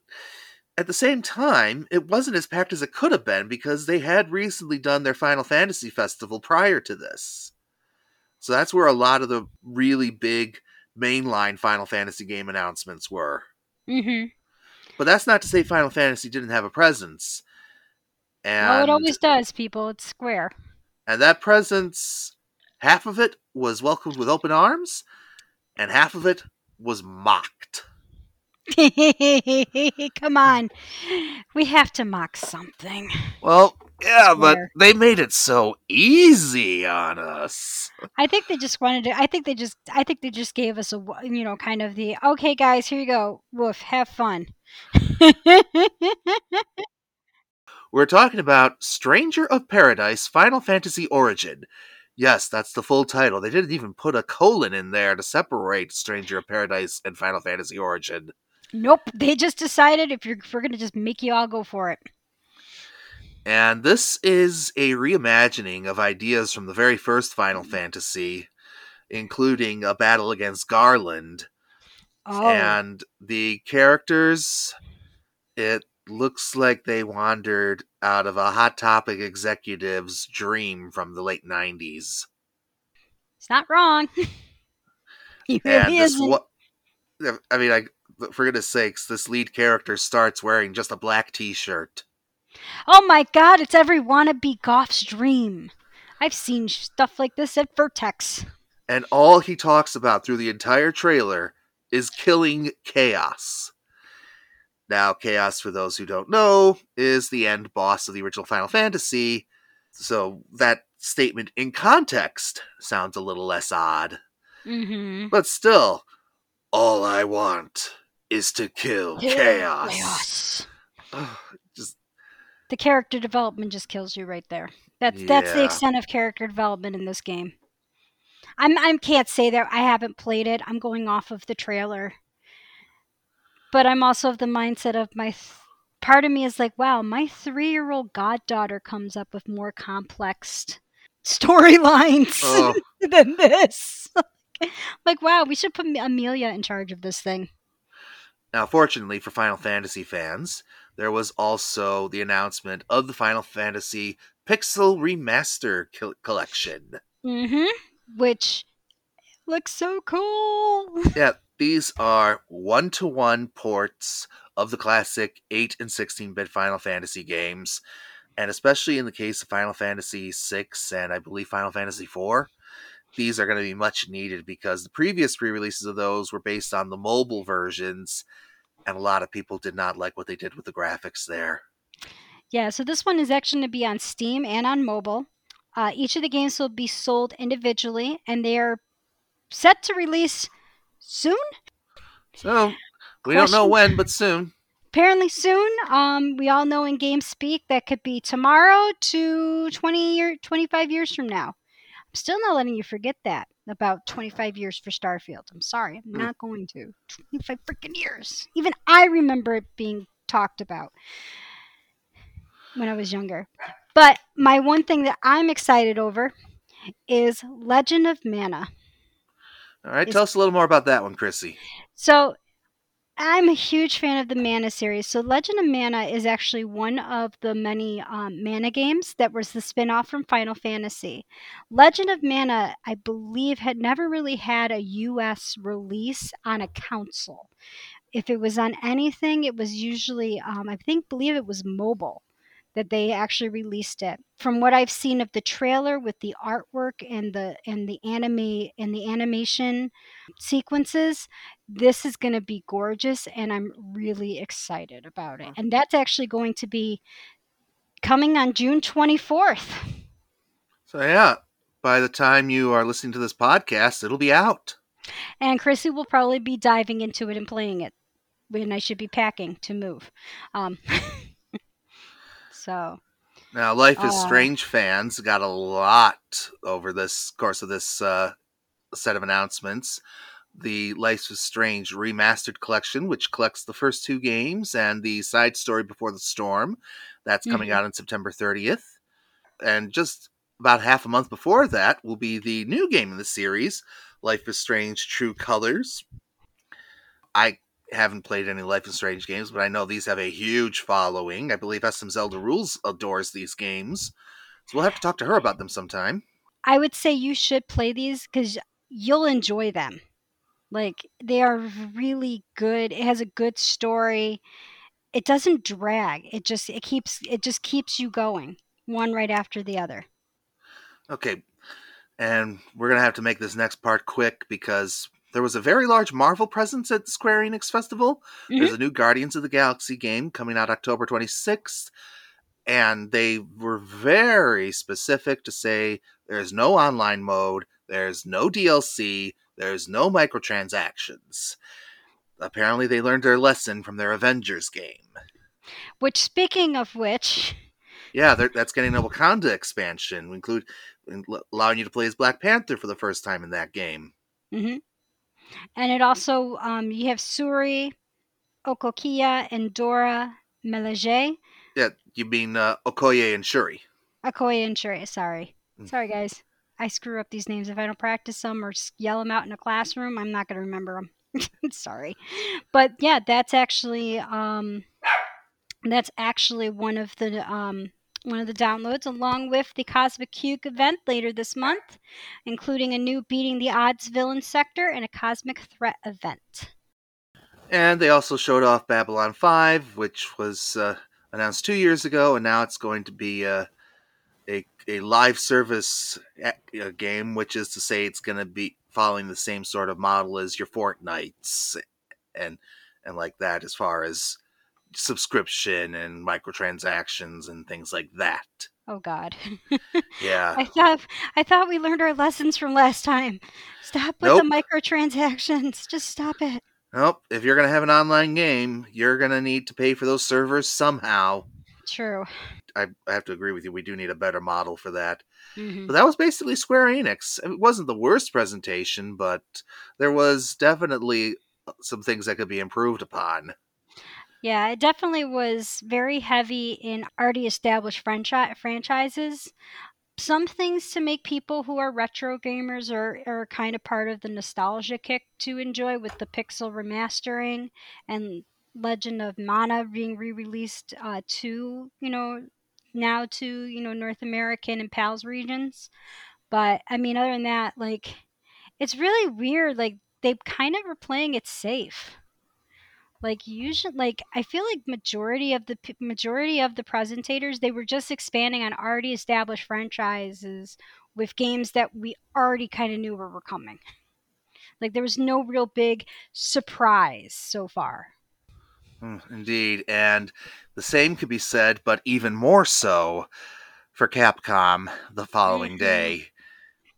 Speaker 2: at the same time, it wasn't as packed as it could have been because they had recently done their Final Fantasy Festival prior to this. So that's where a lot of the really big mainline Final Fantasy game announcements were.
Speaker 1: Mm-hmm.
Speaker 2: But that's not to say Final Fantasy didn't have a presence. And,
Speaker 1: Oh, it always does, people. It's Square.
Speaker 2: and that presence, half of it was welcomed with open arms, and half of it was mocked.
Speaker 1: Come on, we have to mock something.
Speaker 2: Well, yeah, but they made it so easy on us.
Speaker 1: I think they just wanted to. I think they just. I think they just gave us a. You know, kind of the. Okay, guys, here you go. Woof. Have fun.
Speaker 2: We're talking about Stranger of Paradise Final Fantasy Origin. Yes, that's the full title. They didn't even put a colon in there to separate Stranger of Paradise and Final Fantasy Origin.
Speaker 1: Nope. They just decided if you're, if we're gonna just make you all go for it.
Speaker 2: And this is a reimagining of ideas from the very first Final mm-hmm. Fantasy, including a battle against Garland.
Speaker 1: Oh,
Speaker 2: And the characters, it looks like they wandered out of a Hot Topic executive's dream from the late 90s.
Speaker 1: it's not wrong. he
Speaker 2: And
Speaker 1: really
Speaker 2: this,
Speaker 1: isn't.
Speaker 2: what, I mean, like, for goodness sakes, this lead character starts wearing just a black t shirt.
Speaker 1: Oh my god, it's every wannabe goth's dream. I've seen stuff like this at Vertex.
Speaker 2: And all he talks about through the entire trailer is killing Chaos. Now, Chaos, for those who don't know, is the end boss of the original Final Fantasy. So that statement in context sounds a little less odd.
Speaker 1: Mm-hmm.
Speaker 2: But still, all I want is to kill Chaos.
Speaker 1: Chaos.
Speaker 2: Just
Speaker 1: The character development just kills you right there. That's that's the extent of character development in this game. I'm I can't say that I haven't played it. I'm going off of the trailer. But I'm also of the mindset of my th- part of me is like, wow, my 3-year-old goddaughter comes up with more complex storylines
Speaker 2: oh,
Speaker 1: than this. like, wow, we should put Amelia in charge of this thing.
Speaker 2: Now, fortunately for Final Fantasy fans, there was also the announcement of the Final Fantasy Pixel Remaster Col- Collection.
Speaker 1: Mhm. Which looks so cool.
Speaker 2: Yeah, these are one to one ports of the classic 8 and 16 bit Final Fantasy games, and especially in the case of Final Fantasy VI and I believe Final Fantasy IV, These are going to be much needed because the previous pre releases of those were based on the mobile versions, and a lot of people did not like what they did with the graphics there.
Speaker 1: Yeah, so this one is actually going to be on Steam and on mobile. Uh, each of the games will be sold individually, and they are set to release soon.
Speaker 2: So we don't know when, but soon.
Speaker 1: Apparently soon. Um, we all know in game speak that could be tomorrow to 20 year, 25 years from now. I'm still not letting you forget that about 25 years for Starfield. I'm sorry, I'm
Speaker 2: Hmm.
Speaker 1: not going to. 25 freaking years. Even I remember it being talked about when I was younger. But my one thing that I'm excited over is Legend of Mana.
Speaker 2: All right, tell us a little more about that one, Chrissy.
Speaker 1: So I'm a huge fan of the Mana series. So Legend of Mana is actually one of the many um, Mana games that was the spin-off from Final Fantasy. Legend of Mana, I believe, had never really had a US release on a console. If it was on anything, it was usually, um, I think, believe it was mobile that they actually released it. From what I've seen of the trailer with the artwork and the and the anime and the animation sequences, this is going to be gorgeous and I'm really excited about it. And that's actually going to be coming on June 24th.
Speaker 2: So yeah, by the time you are listening to this podcast, it'll be out.
Speaker 1: And Chrissy will probably be diving into it and playing it when I should be packing to move. Um, so,
Speaker 2: Now, Life is
Speaker 1: Uh,
Speaker 2: Strange fans got a lot over this course of this uh, set of announcements. The Life is Strange remastered collection, which collects the first two games, and the side story Before the Storm. That's coming
Speaker 1: Mhm.
Speaker 2: out on September 30th. And just about half a month before that will be the new game in the series, Life is Strange True Colors. I haven't played any Life is Strange games, but I know these have a huge following. I believe SM Zelda Rules adores these games. So we'll have to talk to her about them sometime.
Speaker 1: I would say you should play these because you'll enjoy them. Like they are really good. It has a good story. It doesn't drag. It just it keeps it just keeps you going one right after the other.
Speaker 2: Okay. And we're going to have to make this next part quick because there was a very large Marvel presence at the Square Enix Festival. There's a new Guardians of the Galaxy game coming out October 26th. And they were very specific to say there's no online mode, there's no DLC, there's no microtransactions. Apparently, they learned their lesson from their Avengers game.
Speaker 1: Which speaking of which,
Speaker 2: Yeah, that's getting a Wakanda expansion, include allowing you to play as Black Panther for the first time in that game.
Speaker 1: hmm and it also um, you have Suri, Okokia, and Dora Milaje.
Speaker 2: Yeah, you mean uh, Okoye and Shuri.
Speaker 1: Okoye and Shuri. Sorry,
Speaker 2: Mm.
Speaker 1: sorry guys. I screw up these names if I don't practice them or yell them out in a classroom. I'm not going to remember them. sorry, but yeah, that's actually um, that's actually one of the um, one of the downloads, along with the Cosmic Cube event later this month, including a new Beating the Odds villain sector and a Cosmic Threat event.
Speaker 2: And they also showed off Babylon's Fall, which was uh, announced two years ago, and now it's going to be uh, a, a live service game, which is to say it's going to be following the same sort of model as your Fortnites and and like that as far as subscription and microtransactions and things like that.
Speaker 1: Oh God.
Speaker 2: Yeah.
Speaker 1: I thought I thought we learned our lessons from last time. Stop with the microtransactions. Just stop it.
Speaker 2: Nope. If you're going to have an online game, you're going to need to pay for those servers somehow.
Speaker 1: True.
Speaker 2: I, I have to agree with you. We do need a better model for that.
Speaker 1: hmm
Speaker 2: But that was basically Square Enix. It wasn't the worst presentation, but there was definitely some things that could be improved upon.
Speaker 1: Yeah, it definitely was very heavy in already established franchi- franchises. Some things to make people who are retro gamers are, are kind of part of the nostalgia kick to enjoy with the pixel remastering and Legend of Mana being re-released uh, to, you know, now to, you know, North American and PALS regions. But I mean, other than that, like, it's really weird. Like, they kind of were playing it safe like usually like i feel like majority of the majority of the presentators they were just expanding on already established franchises with games that we already kind of knew were, were coming like there was no real big surprise so far
Speaker 2: Hmm, Indeed. And the same could be said, but even more so, for Capcom the following
Speaker 1: Mhm.
Speaker 2: day.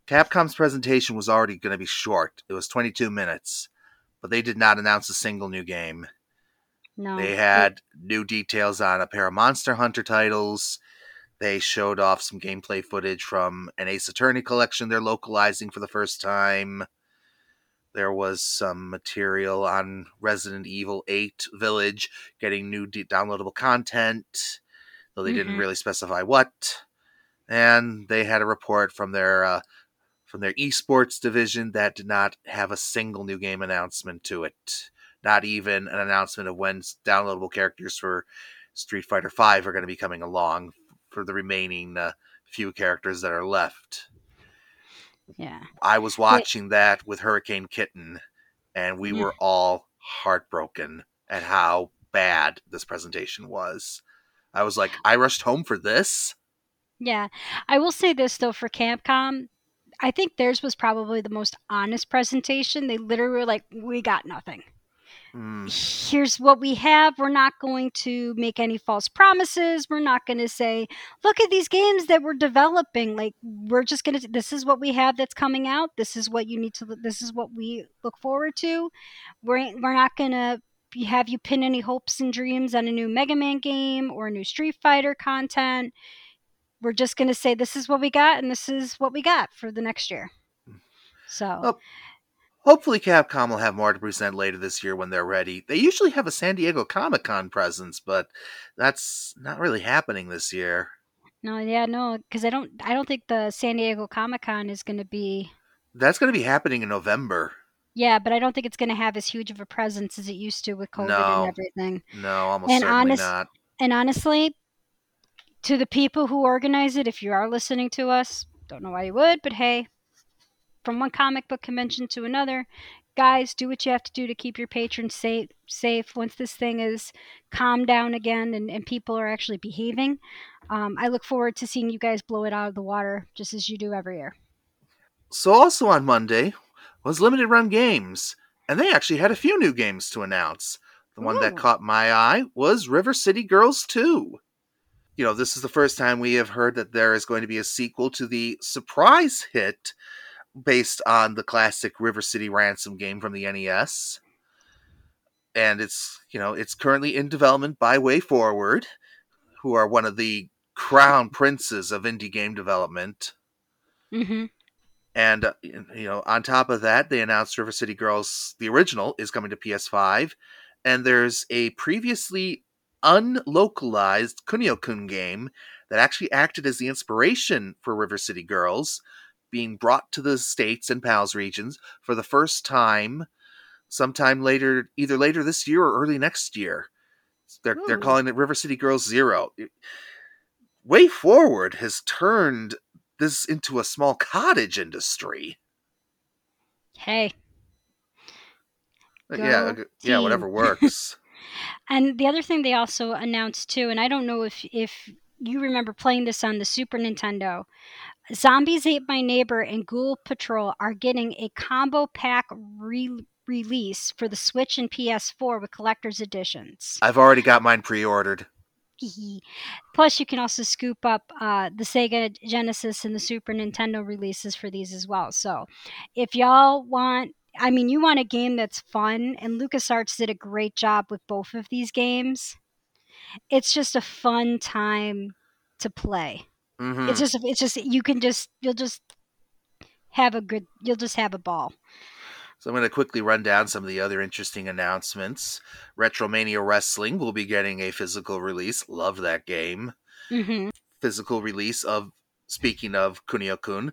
Speaker 2: Capcom's presentation was already going to be short. It was 22 minutes, but they did not announce a single new game.
Speaker 1: No.
Speaker 2: They had new details on a pair of Monster Hunter titles. They showed off some gameplay footage from an Ace Attorney collection they're localizing for the first time. There was some material on Resident Evil 8 Village getting new d- downloadable content, though they didn't
Speaker 1: Mhm.
Speaker 2: really specify what. And they had a report from their uh, from their esports division that did not have a single new game announcement to it. Not even an announcement of when downloadable characters for Street Fighter V are going to be coming along for the remaining uh, few characters that are left.
Speaker 1: yeah.
Speaker 2: I was watching that with Hurricane Kitten, and we
Speaker 1: Mm.
Speaker 2: were all heartbroken at how bad this presentation was. I was like, I rushed home for this.
Speaker 1: Yeah. I will say this though for Capcom, I think theirs was probably the most honest presentation. They literally were like, "We got nothing.
Speaker 2: Mm,
Speaker 1: Here's what we have. We're not going to make any false promises. We're not going to say, look at these games that we're developing. Like we're just going to this is what we have that's coming out. This is what you need to this is what we look forward to. We're we're not going to have you pin any hopes and dreams on a new Mega Man game or a new Street Fighter content. We're just going to say this is what we got and this is what we got for the next year. So,
Speaker 2: Oh. Hopefully, Capcom will have more to present later this year when they're ready. They usually have a San Diego Comic Con presence, but that's not really happening this year.
Speaker 1: no, yeah, no, cuz I don't I don't think the San Diego Comic-Con is going to be
Speaker 2: That's going to be happening in November.
Speaker 1: Yeah, but I don't think it's going to have as huge of a presence as it used to with COVID
Speaker 2: No.
Speaker 1: and everything.
Speaker 2: No, almost
Speaker 1: And
Speaker 2: certainly
Speaker 1: honest-
Speaker 2: not.
Speaker 1: And honestly, to the people who organize it, if you are listening to us, don't know why you would, but hey, from one comic book convention to another, guys, do what you have to do to keep your patrons safe. Safe once this thing is calmed down again and, and people are actually behaving. Um, I look forward to seeing you guys blow it out of the water just as you do every year.
Speaker 2: So, also on Monday was Limited Run Games, and they actually had a few new games to announce. The one that caught my eye was River City Girls 2. You know, this is the first time we have heard that there is going to be a sequel to the surprise hit based on the classic River City Ransom game from the NES. And it's, you know, it's currently in development by WayForward, who are one of the crown princes of indie game development.
Speaker 1: Mm-hmm.
Speaker 2: And uh, you know, on top of that, they announced River City Girls, the original, is coming to PS5, and there's a previously unlocalized Kunio-kun game that actually acted as the inspiration for River City Girls, being brought to the states and PALS regions for the first time, sometime later, either later this year or early next year. They're they're calling it River City Girls Zero. WayForward has turned this into a small cottage industry.
Speaker 1: Hey,
Speaker 2: Uh, yeah,
Speaker 1: Go
Speaker 2: uh, yeah, whatever works.
Speaker 1: And the other thing they also announced too, and I don't know if if you remember playing this on the Super Nintendo, Zombies Ate My Neighbor and Ghoul Patrol are getting a combo pack re- release for the Switch and PS4 with collector's editions.
Speaker 2: I've already got mine pre-ordered.
Speaker 1: Plus, you can also scoop up uh, the Sega Genesis and the Super Nintendo releases for these as well. So, if y'all want, I mean, you want a game that's fun, and LucasArts did a great job with both of these games. It's just a fun time to play.
Speaker 2: Hmm
Speaker 1: It's just, it's just, you can just, you'll just have a good, you'll just have a ball.
Speaker 2: So I'm going to quickly run down some of the other interesting announcements. Retromania Wrestling will be getting a physical release. Love that game.
Speaker 1: hmm
Speaker 2: Physical release of, speaking of Kunio-kun,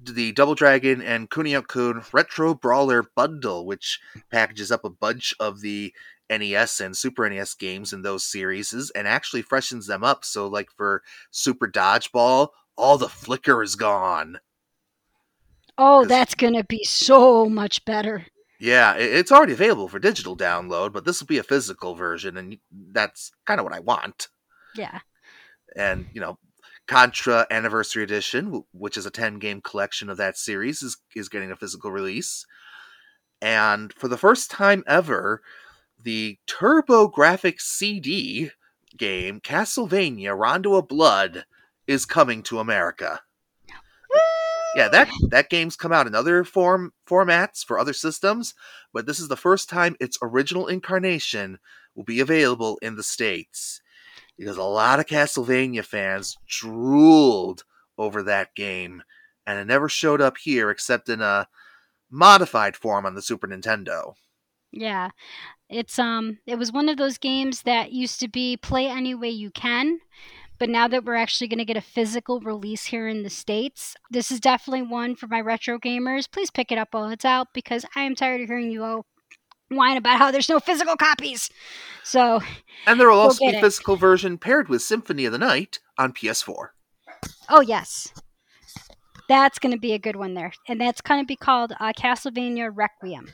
Speaker 2: the Double Dragon and Kunio-kun Retro Brawler Bundle, which packages up a bunch of the NES and Super NES games in those series and actually freshens them up. So, like for Super Dodgeball, all the flicker is gone.
Speaker 1: Oh, that's going to be so much better.
Speaker 2: Yeah, it's already available for digital download, but this will be a physical version, and that's kind of what I want.
Speaker 1: Yeah.
Speaker 2: And, you know, Contra Anniversary Edition, which is a 10 game collection of that series, is, is getting a physical release. And for the first time ever, the TurboGrafx-CD game, Castlevania Rondo of Blood, is coming to America. Yeah, that that game's come out in other form formats for other systems, but this is the first time its original incarnation will be available in the states because a lot of Castlevania fans drooled over that game, and it never showed up here except in a modified form on the Super Nintendo.
Speaker 1: Yeah. It's um it was one of those games that used to be play any way you can, but now that we're actually going to get a physical release here in the states, this is definitely one for my retro gamers. Please pick it up while it's out because I am tired of hearing you all whine about how there's no physical copies. So,
Speaker 2: And there will also be a physical version paired with Symphony of the Night on PS4.
Speaker 1: oh yes. That's going to be a good one there. And that's going to be called uh, Castlevania Requiem,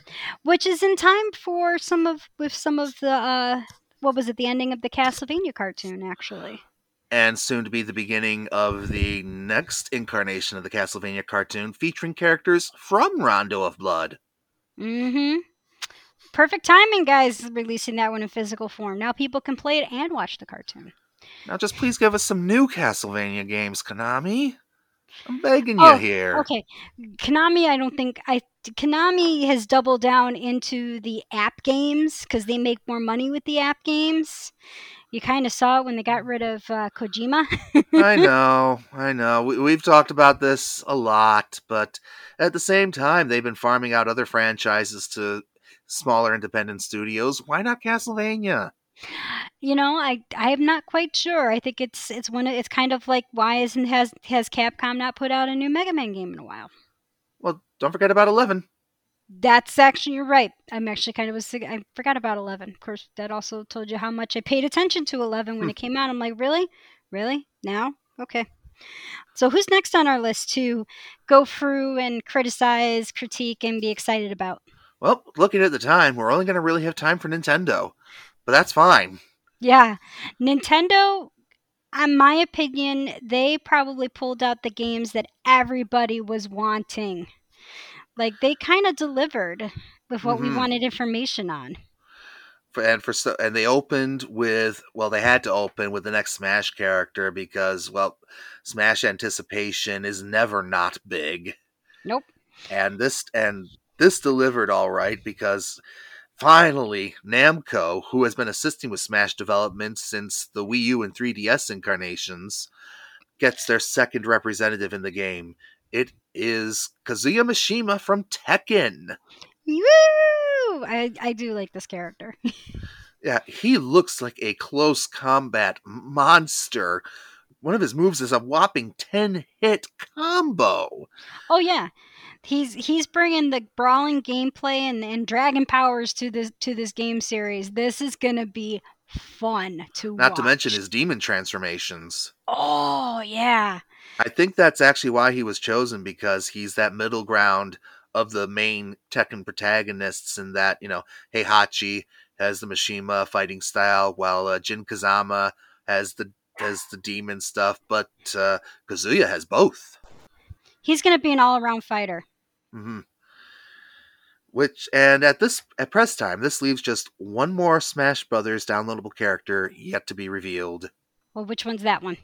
Speaker 1: which is in time for some of with some of the uh what was it the ending of the Castlevania cartoon actually.
Speaker 2: and soon to be the beginning of the next incarnation of the Castlevania cartoon featuring characters from Rondo of Blood.
Speaker 1: Mm hmm Perfect timing guys releasing that one in physical form. Now people can play it and watch the cartoon.
Speaker 2: Now, just please give us some new Castlevania games, Konami. I'm begging you
Speaker 1: Oh,
Speaker 2: here.
Speaker 1: Okay, Konami. I don't think I Konami has doubled down into the app games because they make more money with the app games. You kind of saw it when they got rid of uh, Kojima.
Speaker 2: I know, I know. We, we've talked about this a lot, but at the same time, they've been farming out other franchises to smaller independent studios. Why not Castlevania?
Speaker 1: You know, I I am not quite sure. I think it's it's one. Of, it's kind of like why isn't has has Capcom not put out a new Mega Man game in a while?
Speaker 2: Well, don't forget about 11.
Speaker 1: That's actually you're right. I'm actually kind of was I forgot about Eleven. Of course, that also told you how much I paid attention to Eleven when
Speaker 2: Hmm.
Speaker 1: it came out. I'm like, really, really now? Okay. So who's next on our list to go through and criticize, critique, and be excited about?
Speaker 2: Well, looking at the time, we're only going to really have time for Nintendo, but that's fine.
Speaker 1: Yeah, Nintendo. In my opinion, they probably pulled out the games that everybody was wanting. Like they kind of delivered with what we
Speaker 2: Mhm.
Speaker 1: wanted information on.
Speaker 2: for, and for and they opened with well they had to open with the next smash character because well smash anticipation is never not big
Speaker 1: Nope.
Speaker 2: and this and this delivered all right because finally namco who has been assisting with smash development since the wii u and 3ds incarnations gets their second representative in the game it is kazuya mishima from tekken
Speaker 1: Woo! I, I do like this character.
Speaker 2: Yeah, he looks like a close combat monster. One of his moves is a whopping 10 hit combo.
Speaker 1: Oh yeah, he's he's bringing the brawling gameplay and, and dragon powers to this to this game series. This is gonna be fun to
Speaker 2: Not to mention his demon transformations.
Speaker 1: Oh yeah,
Speaker 2: I think that's actually why he was chosen because he's that middle ground of the main Tekken protagonists, in that, you know, Heihachi has the Mishima fighting style, while uh, Jin Kazama has the has the demon stuff, but uh, Kazuya has both.
Speaker 1: he's gonna be an all around fighter.
Speaker 2: Mm-hmm. Which and at this at press time, this leaves just one more Smash Brothers downloadable character yet to be revealed.
Speaker 1: Well, which one's that one?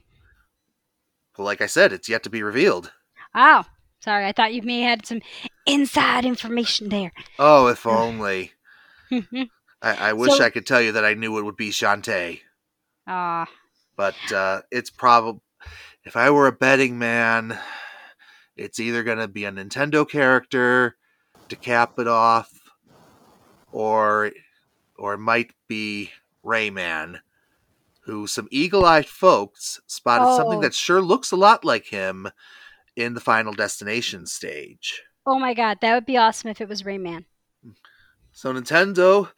Speaker 2: Well, like I said, it's yet to be revealed.
Speaker 1: Oh, sorry, I thought you may have had some inside information there.
Speaker 2: Oh, if only. I, I wish
Speaker 1: So-
Speaker 2: I could tell you that I knew it would be Shantae,
Speaker 1: Ah,
Speaker 2: but uh, it's probably if I were a betting man, it's either going to be a Nintendo character to cap it off, or or it might be Rayman, who some eagle-eyed folks spotted something
Speaker 1: Oh.
Speaker 2: that sure looks a lot like him in the Final Destination stage.
Speaker 1: oh my God, that would be awesome if it was Rayman.
Speaker 2: So Nintendo,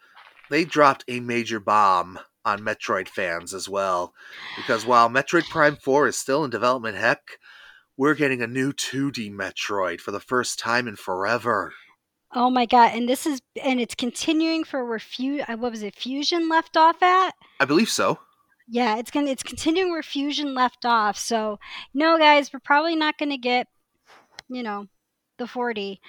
Speaker 2: they dropped a major bomb on Metroid fans as well, because while Metroid Prime 4 is still in development, heck, we're getting a new 2D Metroid for the first time in forever.
Speaker 1: Oh my God, and this is and it's continuing for where Fu- uh, what was it, Fusion left off at?
Speaker 2: I believe so.
Speaker 1: Yeah, it's gonna it's continuing where Fusion left off. So no, guys, we're probably not gonna get, you know, the forty.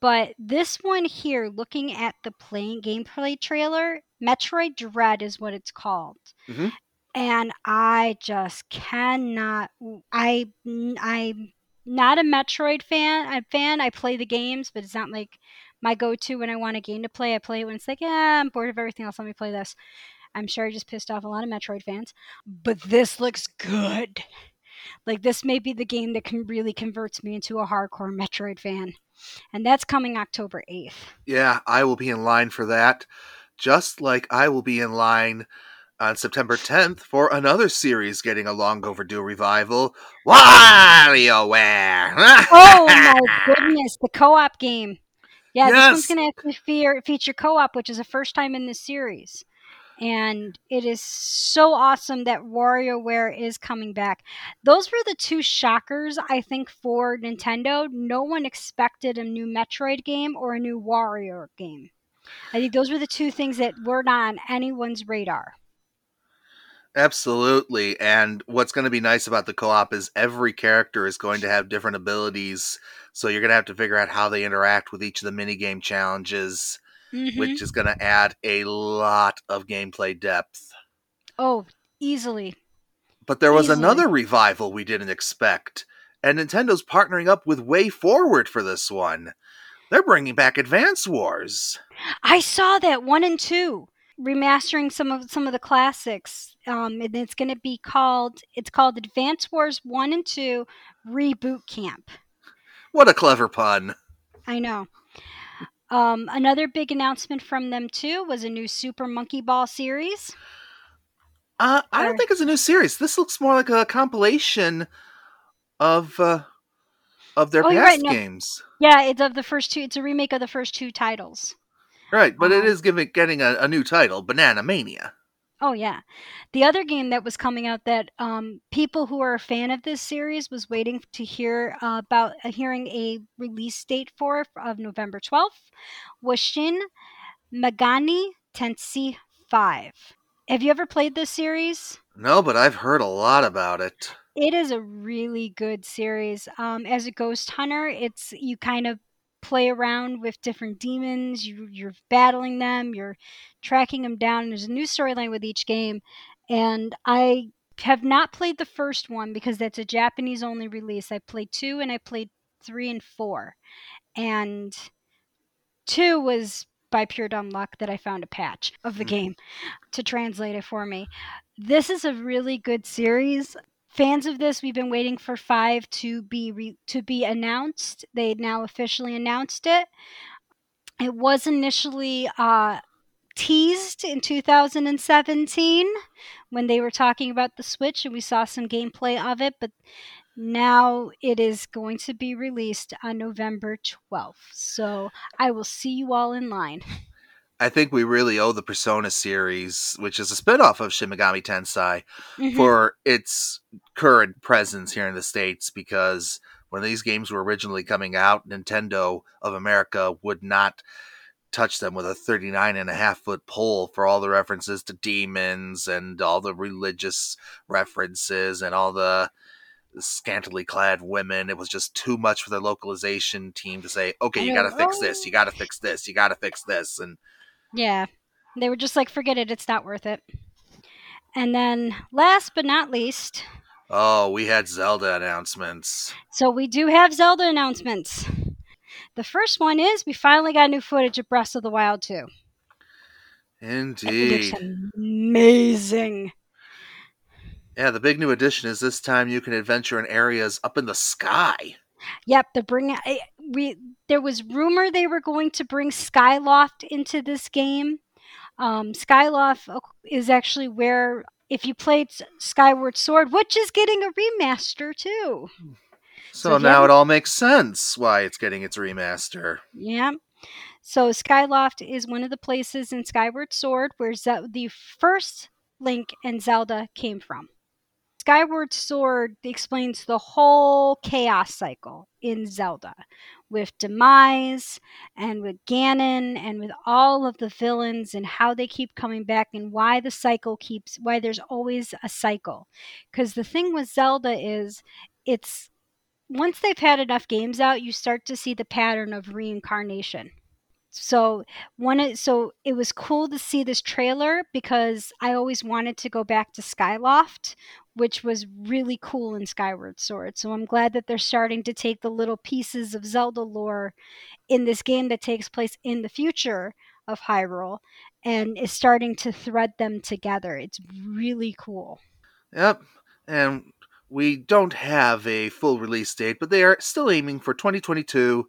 Speaker 1: But this one here, looking at the playing gameplay trailer, Metroid Dread is what it's called.
Speaker 2: Mhm.
Speaker 1: and I just cannot. I I'm not a Metroid fan. I'm fan. I play the games, but it's not like my go-to when I want a game to play. I play it when it's like, yeah, I'm bored of everything else. Let me play this. I'm sure I just pissed off a lot of Metroid fans, but this looks good. Like this may be the game that can really converts me into a hardcore Metroid fan. And that's coming October 8th.
Speaker 2: Yeah, I will be in line for that. Just like I will be in line on September 10th for another series getting a long overdue revival WarioWare.
Speaker 1: oh my goodness, the co op game. Yeah,
Speaker 2: Yes.
Speaker 1: this one's going to actually feature co op, which is the first time in this series. And it is so awesome that WarioWare is coming back. Those were the two shockers, I think, for Nintendo. No one expected a new Metroid game or a new Wario game. I think those were the two things that were not on anyone's radar.
Speaker 2: Absolutely. And what's going to be nice about the co op is every character is going to have different abilities. So you're going to have to figure out how they interact with each of the minigame challenges,
Speaker 1: Mhm.
Speaker 2: which is going to add a lot of gameplay depth.
Speaker 1: Oh, easily.
Speaker 2: But there was
Speaker 1: Easily.
Speaker 2: another revival we didn't expect. And Nintendo's partnering up with WayForward for this one. They're bringing back Advance Wars.
Speaker 1: I saw that one and two remastering some of some of the classics. Um, and it's going to be called it's called Advance Wars One and Two Reboot Camp.
Speaker 2: What a clever pun.
Speaker 1: I know. Um, another big announcement from them too was a new Super Monkey Ball series.
Speaker 2: Uh, I don't
Speaker 1: Or-
Speaker 2: think it's a new series. This looks more like a compilation of uh, of their
Speaker 1: Oh,
Speaker 2: past
Speaker 1: right, no.
Speaker 2: games.
Speaker 1: Yeah, it's of the first two. It's a remake of the first two titles.
Speaker 2: Right, but it
Speaker 1: Um,
Speaker 2: is giving getting a, a new title, Banana Mania.
Speaker 1: Oh yeah, the other game that was coming out that um, people who are a fan of this series was waiting to hear uh, about uh, hearing a release date for of November twelfth was Shin Megami Tensei Five. Have you ever played this series?
Speaker 2: No, but I've heard a lot about it.
Speaker 1: It is a really good series. Um, as a ghost hunter, it's you kind of play around with different demons. You, you're battling them. You're tracking them down. There's a new storyline with each game. And I have not played the first one because that's a Japanese only release. I played two and I played three and four. And two was by pure dumb luck that I found a patch of the
Speaker 2: Hmm.
Speaker 1: game to translate it for me. This is a really good series. Fans of this, we've been waiting for five to be re- to be announced. They now officially announced it. It was initially uh, teased in 2017 when they were talking about the Switch, and we saw some gameplay of it. But now it is going to be released on November 12th. So I will see you all in line.
Speaker 2: I think we really owe the Persona series, which is a spin-off of Shin Megami Tensei,
Speaker 1: Mhm.
Speaker 2: for its current presence here in the States because when these games were originally coming out, Nintendo of America would not touch them with a 39 and a half foot pole for all the references to demons and all the religious references and all the scantily clad women. It was just too much for their localization team to say, okay, you gotta fix this, you gotta fix this, you gotta fix this. And
Speaker 1: Yeah. They were just like, forget it, it's not worth it. And then, last but not least,
Speaker 2: oh, we had Zelda announcements.
Speaker 1: so we do have Zelda announcements. The first one is we finally got new footage of Breath of the Wild 2. And it looks
Speaker 2: Indeed.
Speaker 1: amazing.
Speaker 2: Yeah, the big new addition is this time you can adventure in areas up in the sky.
Speaker 1: Yep, they're bringing. Eh, We there was rumor they were going to bring Skyloft into this game. Um, Skyloft uh, is actually where if you played Skyward Sword, which is getting a remaster too.
Speaker 2: So,
Speaker 1: So
Speaker 2: now
Speaker 1: haven't-
Speaker 2: it all makes sense why it's getting its remaster.
Speaker 1: Yeah. So Skyloft is one of the places in Skyward Sword where Ze- the first Link and Zelda came from. Skyward Sword explains the whole chaos cycle in Zelda with Demise and with Ganon and with all of the villains and how they keep coming back and why the cycle keeps why there's always a cycle. Cuz the thing with Zelda is it's once they've had enough games out, you start to see the pattern of reincarnation. So one so it was cool to see this trailer because I always wanted to go back to Skyloft, which was really cool in Skyward Sword. So I'm glad that they're starting to take the little pieces of Zelda lore in this game that takes place in the future of Hyrule and is starting to thread them together. It's really cool.
Speaker 2: Yep. And we don't have a full release date, but they are still aiming for 2022.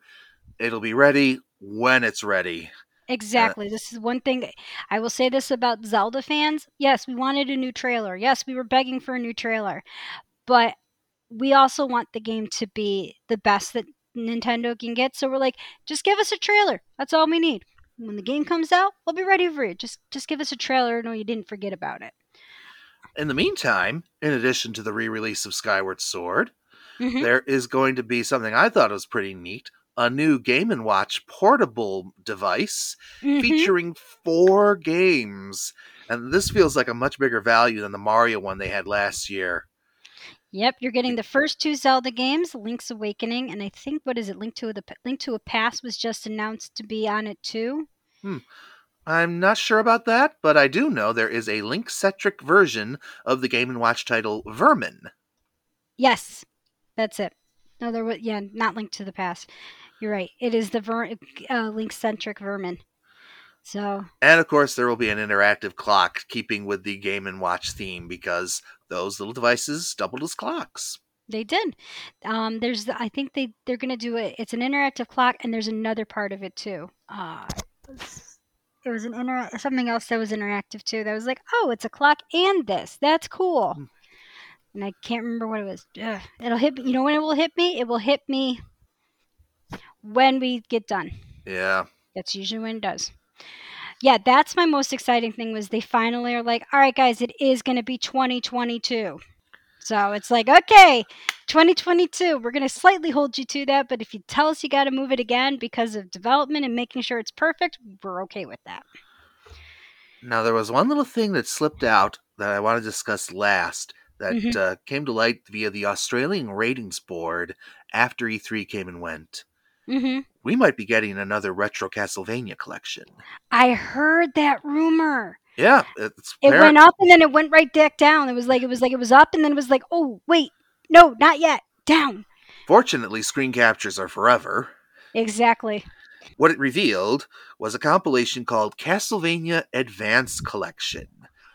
Speaker 2: It'll be ready when it's ready.
Speaker 1: Exactly. this is one thing I will say this about Zelda fans. Yes, we wanted a new trailer. Yes, we were begging for a new trailer. But we also want the game to be the best that Nintendo can get. So we're like, just give us a trailer. That's all we need. When the game comes out, we'll be ready for it. Just just give us a trailer. No, you didn't forget about it.
Speaker 2: In the meantime, in addition to the re release of Skyward Sword,
Speaker 1: Mhm.
Speaker 2: there is going to be something I thought was pretty neat a new Game & Watch portable device
Speaker 1: Mhm.
Speaker 2: featuring four games. And this feels like a much bigger value than the Mario one they had last year.
Speaker 1: Yep, you're getting the first two Zelda games, Link's Awakening, and I think what is it? Link to the Link to a Past was just announced to be on it too. Hmm.
Speaker 2: I'm not sure about that, but I do know there is a Link centric version of the Game & Watch title Vermin.
Speaker 1: Yes, that's it. No, there was yeah, not Link to the Past. You're right. It is the ver- uh, Link centric vermin. So
Speaker 2: And of course, there will be an interactive clock keeping with the Game & Watch theme because those little devices doubled as clocks.
Speaker 1: they did. Um, there's I think they they're gonna do it. It's an interactive clock, and there's another part of it too. Uh, it was- an inter something else that was interactive too. That was like, oh, it's a clock and this. That's cool.
Speaker 2: Hmm.
Speaker 1: And I can't remember what it was. Ugh. It'll hit me. You know when it will hit me? It will hit me when we get done.
Speaker 2: Yeah.
Speaker 1: That's usually when it does. Yeah, that's my most exciting thing was they finally are like, all right, guys, it is going to be 2022. So it's like, okay, 2022, we're going to slightly hold you to that. But if you tell us you got to move it again because of development and making sure it's perfect, we're okay with that.
Speaker 2: Now, there was one little thing that slipped out that I want to discuss last that
Speaker 1: Mhm.
Speaker 2: uh, came to light via the Australian ratings board after E3 came and went.
Speaker 1: Hmm
Speaker 2: We might be getting another retro Castlevania collection.
Speaker 1: I heard that rumor.
Speaker 2: Yeah, it's
Speaker 1: It went up and then it went right back down. It was like it was like it was up and then it was like, oh wait, no, not yet, down.
Speaker 2: Fortunately, screen captures are forever.
Speaker 1: Exactly.
Speaker 2: What it revealed was a compilation called Castlevania Advance Collection.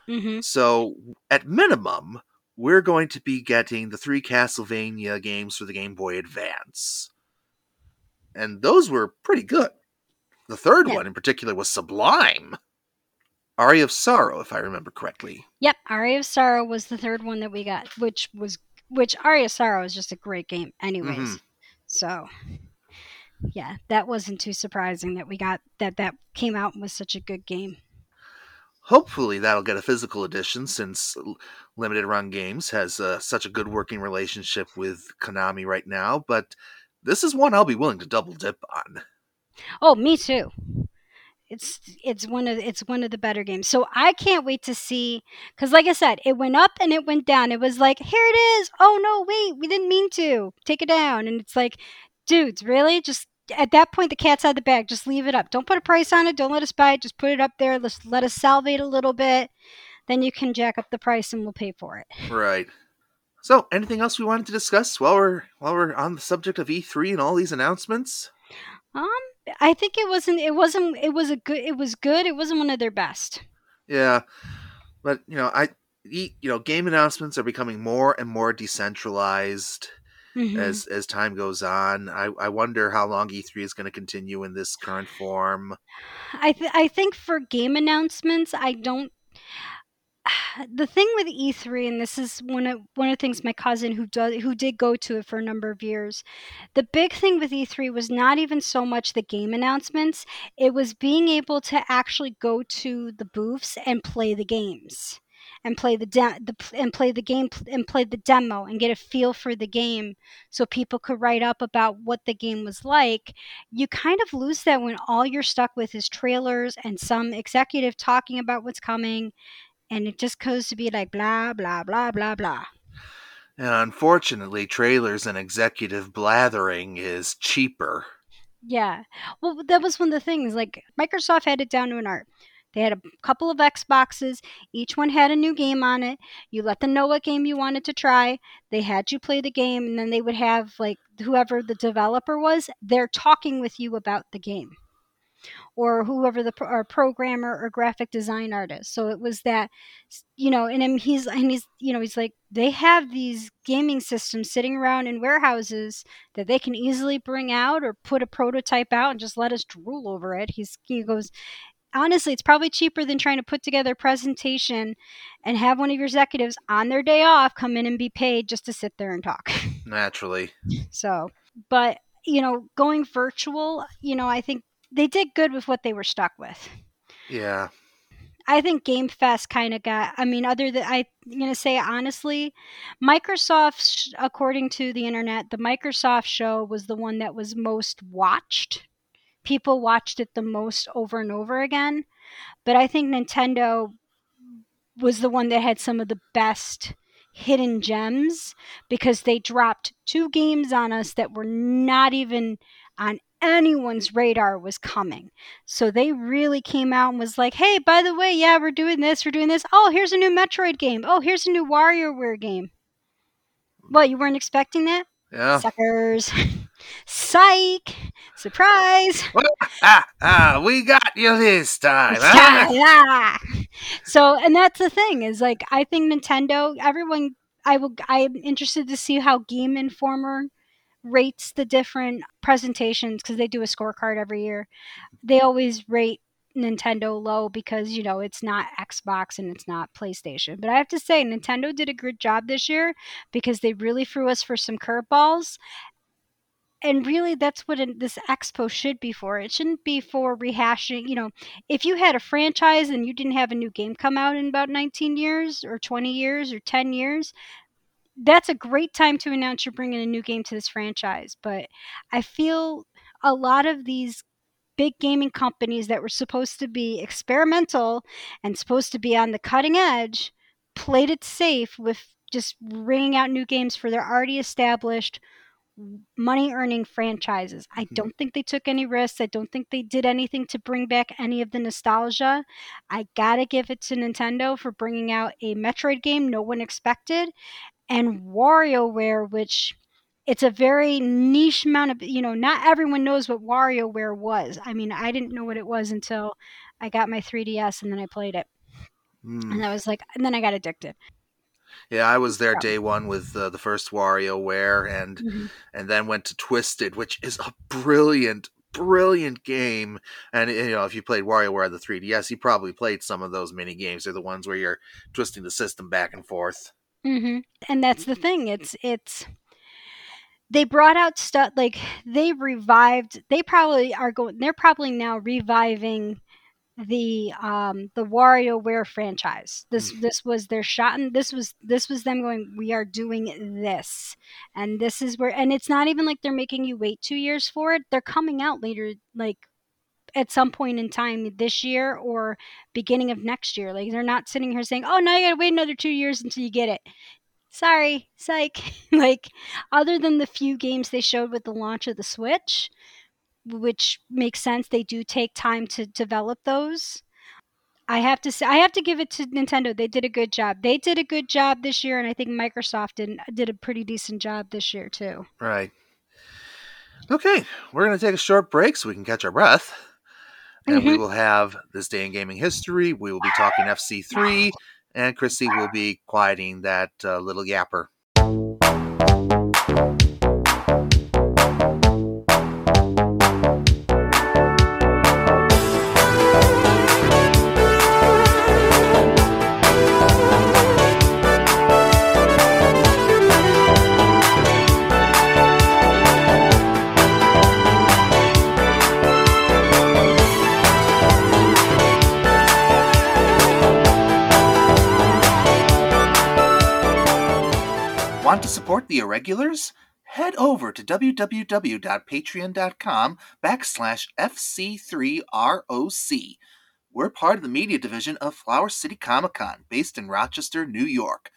Speaker 1: hmm
Speaker 2: So, at minimum, we're going to be getting the three Castlevania games for the Game Boy Advance. And those were pretty good. The third
Speaker 1: Yeah.
Speaker 2: one in particular was sublime. Aria of Sorrow, if I remember correctly.
Speaker 1: Yep, Aria of Sorrow was the third one that we got, which was which Aria of Sorrow is just a great game, anyways.
Speaker 2: Mhm.
Speaker 1: So, yeah, that wasn't too surprising that we got that that came out and was such a good game.
Speaker 2: Hopefully, that'll get a physical edition since Limited Run Games has uh, such a good working relationship with Konami right now. But this is one I'll be willing to double dip on.
Speaker 1: Oh, me too. It's it's one of it's one of the better games. So I can't wait to see because, like I said, it went up and it went down. It was like, here it is. Oh no, wait, we didn't mean to take it down. And it's like, dudes, really? Just at that point, the cat's out of the bag. Just leave it up. Don't put a price on it. Don't let us buy it. Just put it up there. Let's let us salvate a little bit. Then you can jack up the price and we'll pay for it.
Speaker 2: Right. So, anything else we wanted to discuss while we're while we're on the subject of E3 and all these announcements?
Speaker 1: Um, I think it wasn't. It wasn't. It was a good. It was good. It wasn't one of their best.
Speaker 2: Yeah, but you know, I you know, game announcements are becoming more and more decentralized
Speaker 1: Mhm.
Speaker 2: as as time goes on. I I wonder how long E3 is going to continue in this current form.
Speaker 1: I th- I think for game announcements, I don't. The thing with E3, and this is one of one of the things my cousin who does who did go to it for a number of years. The big thing with E3 was not even so much the game announcements; it was being able to actually go to the booths and play the games, and play the, de- the and play the game and play the demo and get a feel for the game, so people could write up about what the game was like you kind of lose that when all you're stuck with is trailers and some executive talking about what's coming and it just goes to be like blah blah blah blah blah
Speaker 2: And unfortunately, trailers and executive blathering is cheaper.
Speaker 1: Yeah. Well, that was one of the things. Like Microsoft had it down to an art. They had a couple of Xboxes. Each one had a new game on it. You let them know what game you wanted to try. They had you play the game, and then they would have like whoever the developer was, they're talking with you about the game, or whoever the pro- or programmer or graphic design artist. So it was that, you know, and then he's and he's you know he's like they have these gaming systems sitting around in warehouses that they can easily bring out or put a prototype out and just let us drool over it. He's he goes honestly, it's probably cheaper than trying to put together a presentation and have one of your executives on their day off come in and be paid just to sit there and talk.
Speaker 2: Naturally.
Speaker 1: So, but, you know, going virtual, you know, I think they did good with what they were stuck with.
Speaker 2: Yeah.
Speaker 1: I think Game Fest kind of got. I mean, other than I'm gonna say honestly, Microsoft, according to the internet, the Microsoft show was the one that was most watched. People watched it the most over and over again. But I think Nintendo was the one that had some of the best hidden gems because they dropped two games on us that were not even on anyone's radar was coming. So they really came out and was like, "Hey, by the way, yeah, we're doing this, we're doing this. Oh, here's a new Metroid game. Oh, here's a new WarioWare game." What, you weren't expecting that?
Speaker 2: Yeah.
Speaker 1: Suckers. Psych. Surprise.
Speaker 2: ah, ah, we got you this time.
Speaker 1: Yeah, yeah. So, and that's the thing is like I think Nintendo. Everyone, I will. I'm interested to see how Game Informer rates the different presentations because they do a scorecard every year. They always rate Nintendo low because you know it's not Xbox and it's not PlayStation. But I have to say, Nintendo did a good job this year because they really threw us for some curveballs. And really, that's what this expo should be for. It shouldn't be for rehashing. You know, if you had a franchise and you didn't have a new game come out in about 19 years or 20 years or 10 years, that's a great time to announce you're bringing a new game to this franchise. But I feel a lot of these big gaming companies that were supposed to be experimental and supposed to be on the cutting edge played it safe with just bringing out new games for their already established money earning franchises. I
Speaker 2: Mhm.
Speaker 1: don't think they took any risks. I don't think they did anything to bring back any of the nostalgia. I gotta give it to Nintendo for bringing out a Metroid game no one expected and WarioWare, which it's a very niche amount of you know not everyone knows what WarioWare was. I mean, I didn't know what it was until I got my 3DS and then I played it,
Speaker 2: Hmm.
Speaker 1: and I was like, and then I got addicted.
Speaker 2: Yeah, I was there day one with uh, the first WarioWare, and
Speaker 1: Mhm.
Speaker 2: and then went to Twisted, which is a brilliant, brilliant game. And you know, if you played WarioWare on the 3DS, you probably played some of those mini games. They're the ones where you're twisting the system back and forth.
Speaker 1: Hmm And that's the thing. It's it's they brought out stuff like they revived. They probably are going. They're probably now reviving the um the WarioWare franchise. This this was their shot and this was this was them going we are doing this. And this is where and it's not even like they're making you wait 2 years for it. They're coming out later like at some point in time this year or beginning of next year. Like they're not sitting here saying, "Oh, now you got to wait another 2 years until you get it." Sorry, psych. like other than the few games they showed with the launch of the Switch, which makes sense. They do take time to develop those. I have to say, I have to give it to Nintendo. They did a good job. They did a good job this year, and I think Microsoft did, did a pretty decent job this year too.
Speaker 2: Right. Okay, we're going to take a short break so we can catch our breath. And we
Speaker 1: Mhm.
Speaker 2: will have this day in gaming history. We will be talking FC3, and Krissi will be quieting that uh, little yapper. The Irregulars? Head over to www.patreon.com backslash FC3ROC. We're part of the media division of Flower City Comic Con, based in Rochester, New York.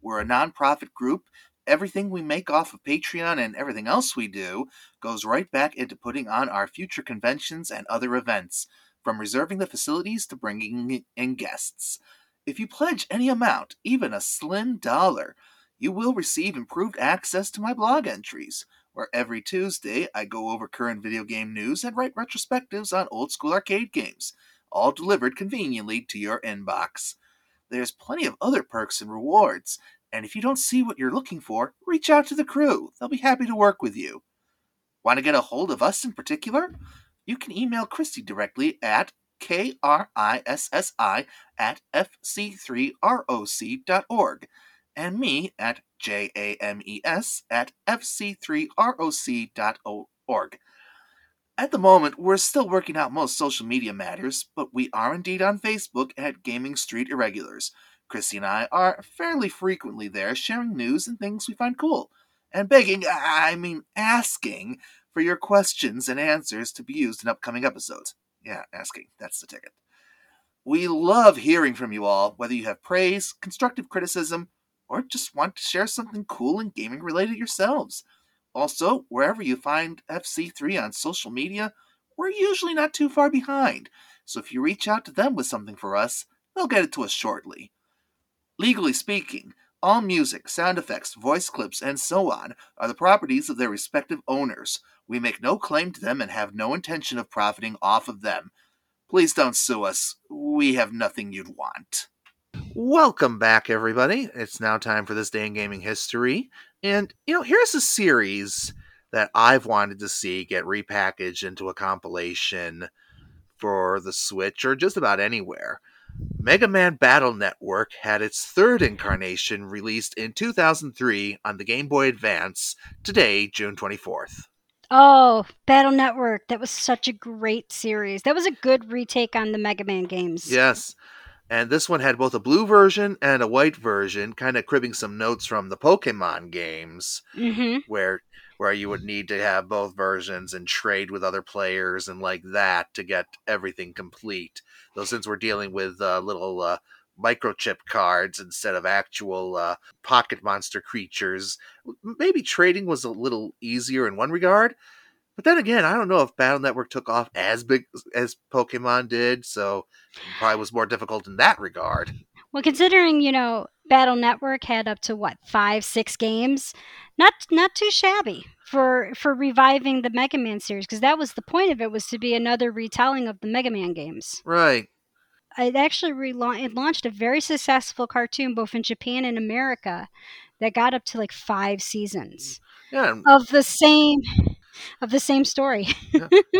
Speaker 2: We're a nonprofit group everything we make off of Patreon and everything else we do goes right back into putting on our future conventions and other events, from reserving the facilities to bringing in guests. If you pledge any amount, even a slim dollar, you will receive improved access to my blog entries, where every Tuesday I go over current video game news and write retrospectives on old school arcade games, all delivered conveniently to your inbox. There's plenty of other perks and rewards, and if you don't see what you're looking for, reach out to the crew. They'll be happy to work with you. Want to get a hold of us in particular? You can email Christy directly at K-R-I-S-S-I at fc3roc.org and me at J-A-M-E-S at fc3roc.org. At the moment, we're still working out most social media matters, but we are indeed on Facebook at Gaming Street Irregulars. Christy and I are fairly frequently there sharing news and things we find cool, and begging, I mean asking, for your questions and answers to be used in upcoming episodes. Yeah, asking, that's the ticket. We love hearing from you all, whether you have praise, constructive criticism, or just want to share something cool and gaming related yourselves. Also, wherever you find FC3 on social media, we're usually not too far behind, so if you reach out to them with something for us, they'll get it to us shortly. Legally speaking, all music, sound effects, voice clips, and so on are the properties of their respective owners. We make no claim to them and have no intention of profiting off of them. Please don't sue us. We have nothing you'd want. Welcome back, everybody. It's now time for this day in gaming history. And, you know, here's a series that I've wanted to see get repackaged into a compilation for the Switch or just about anywhere. Mega Man Battle Network had its third incarnation released in 2003 on the Game Boy Advance, today, June 24th.
Speaker 1: Oh, Battle Network. That was such a great series. That was a good retake on the Mega Man games.
Speaker 2: Yes. And this one had both a blue version and a white version, kind of cribbing some notes from the Pokemon games,
Speaker 1: Mm-hmm.
Speaker 2: where where you would need to have both versions and trade with other players and like that to get everything complete. Though since we're dealing with uh, little uh, microchip cards instead of actual uh, pocket monster creatures, maybe trading was a little easier in one regard. But then again, I don't know if Battle Network took off as big as Pokemon did, so it probably was more difficult in that regard.
Speaker 1: Well, considering you know Battle Network had up to what five, six games, not not too shabby for for reviving the Mega Man series because that was the point of it was to be another retelling of the Mega Man games.
Speaker 2: Right.
Speaker 1: It actually rela- it launched a very successful cartoon both in Japan and America that got up to like five seasons
Speaker 2: Yeah,
Speaker 1: of the same of the same story.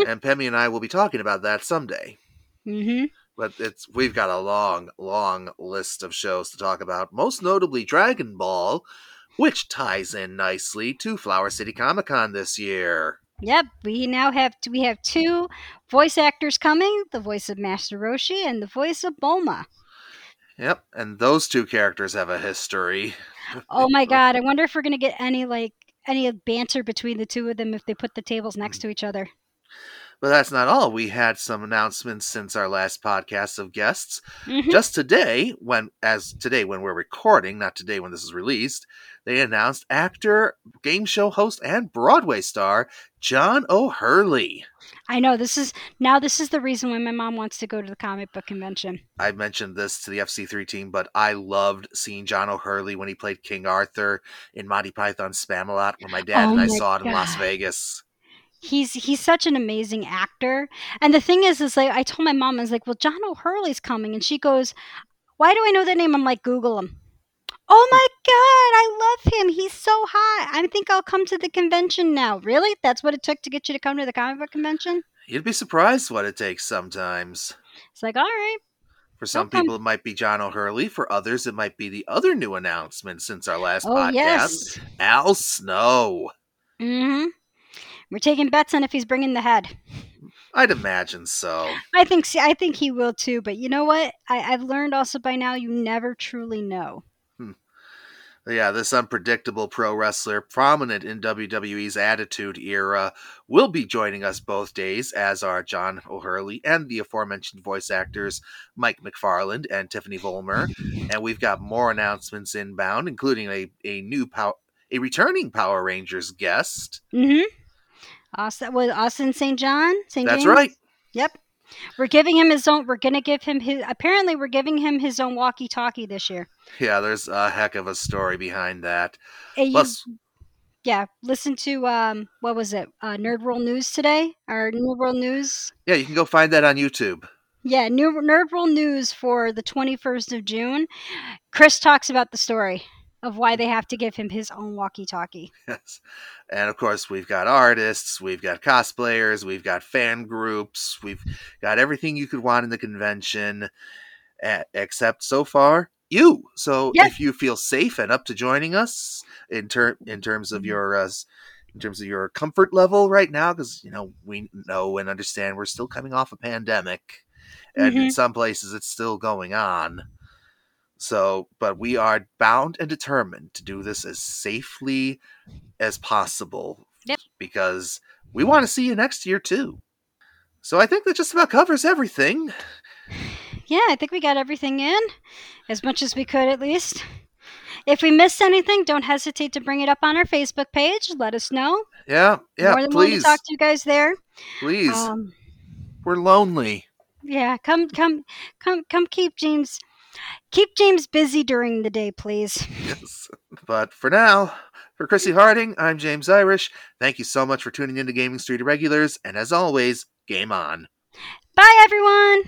Speaker 2: and Pemmy and I will be talking about that someday.
Speaker 1: hmm
Speaker 2: But it's we've got a long, long list of shows to talk about, most notably Dragon Ball, which ties in nicely to Flower City Comic Con this year.
Speaker 1: Yep, we now have we have two voice actors coming: the voice of Master Roshi and the voice of Bulma.
Speaker 2: Yep, and those two characters have a history.
Speaker 1: Oh my god! I wonder if we're gonna get any like any banter between the two of them if they put the tables next mm. to each other.
Speaker 2: But that's not all. We had some announcements since our last podcast of guests.
Speaker 1: Mhm.
Speaker 2: Just today, when as today when we're recording, not today when this is released, they announced actor, game show host, and Broadway star John O'Hurley.
Speaker 1: I know this is now this is the reason why my mom wants to go to the comic book convention.
Speaker 2: I mentioned this to the FC3 team, but I loved seeing John O'Hurley when he played King Arthur in Monty Python's Spamalot when my dad
Speaker 1: Oh
Speaker 2: and I saw it in Las Vegas.
Speaker 1: He's he's such an amazing actor. And the thing is, is like I told my mom, I was like, "Well, John O'Hurley's coming," and she goes, "Why do I know that name?" I'm like, "Google him." Oh my god, I love him. He's so hot. I think I'll come to the convention now. Really? That's what it took to get you to come to the comic book convention?
Speaker 2: You'd be surprised what it takes sometimes.
Speaker 1: It's like, all right.
Speaker 2: For some
Speaker 1: Okay.
Speaker 2: people, it might be John O'Hurley. For others, it might be the other new announcement since our last
Speaker 1: Oh
Speaker 2: podcast,
Speaker 1: yes.
Speaker 2: Al Snow.
Speaker 1: Mm-hmm. We're taking bets on if he's bringing the head.
Speaker 2: I'd imagine so.
Speaker 1: I think see, I think he will too. But you know what? I, I've learned also by now you never truly know.
Speaker 2: Yeah, this unpredictable pro wrestler, prominent in WWE's Attitude Era, will be joining us both days, as are John O'Hurley and the aforementioned voice actors Mike McFarland and Tiffany Vollmer. And we've got more announcements inbound, including a, a new power, a returning Power Rangers guest.
Speaker 1: Mm-hmm. Austin with Austin St. John. St.
Speaker 2: That's
Speaker 1: James?
Speaker 2: right.
Speaker 1: Yep. We're giving him his own. We're gonna give him his. Apparently, we're giving him his own walkie-talkie this year.
Speaker 2: Yeah, there's a heck of a story behind that.
Speaker 1: Hey, you-
Speaker 2: Plus,
Speaker 1: yeah, listen to um, what was it? Uh, Nerd World News today, or Nerd World News.
Speaker 2: yeah, you can go find that on YouTube.
Speaker 1: Yeah, New Nerd World News for the 21st of June. Chris talks about the story of why they have to give him his own walkie-talkie.
Speaker 2: Yes. And of course, we've got artists, we've got cosplayers, we've got fan groups, we've got everything you could want in the convention, except so far you. So
Speaker 1: Yep.
Speaker 2: if you feel safe and up to joining us in ter- in terms of your uh, in terms of your comfort level right now, because you know we know and understand we're still coming off a pandemic, and in some places it's still going on. So, but we are bound and determined to do this as safely as possible
Speaker 1: Yep.
Speaker 2: because we want to see you next year too. So I think that just about covers everything.
Speaker 1: Yeah, I think we got everything in as much as we could, at least. If we missed anything, don't hesitate to bring it up on our Facebook page. Let us know.
Speaker 2: Yeah, yeah,
Speaker 1: More than willing to
Speaker 2: please,
Speaker 1: talk to you guys there.
Speaker 2: please.
Speaker 1: Um,
Speaker 2: We're lonely.
Speaker 1: yeah, come, come, come, come. Keep James, keep James busy during the day, please.
Speaker 2: Yes. But for now, for Krissi Harding, I'm James Irish. Thank you so much for tuning in to Gaming Street Irregulars, and as always, game on.
Speaker 1: Bye, everyone.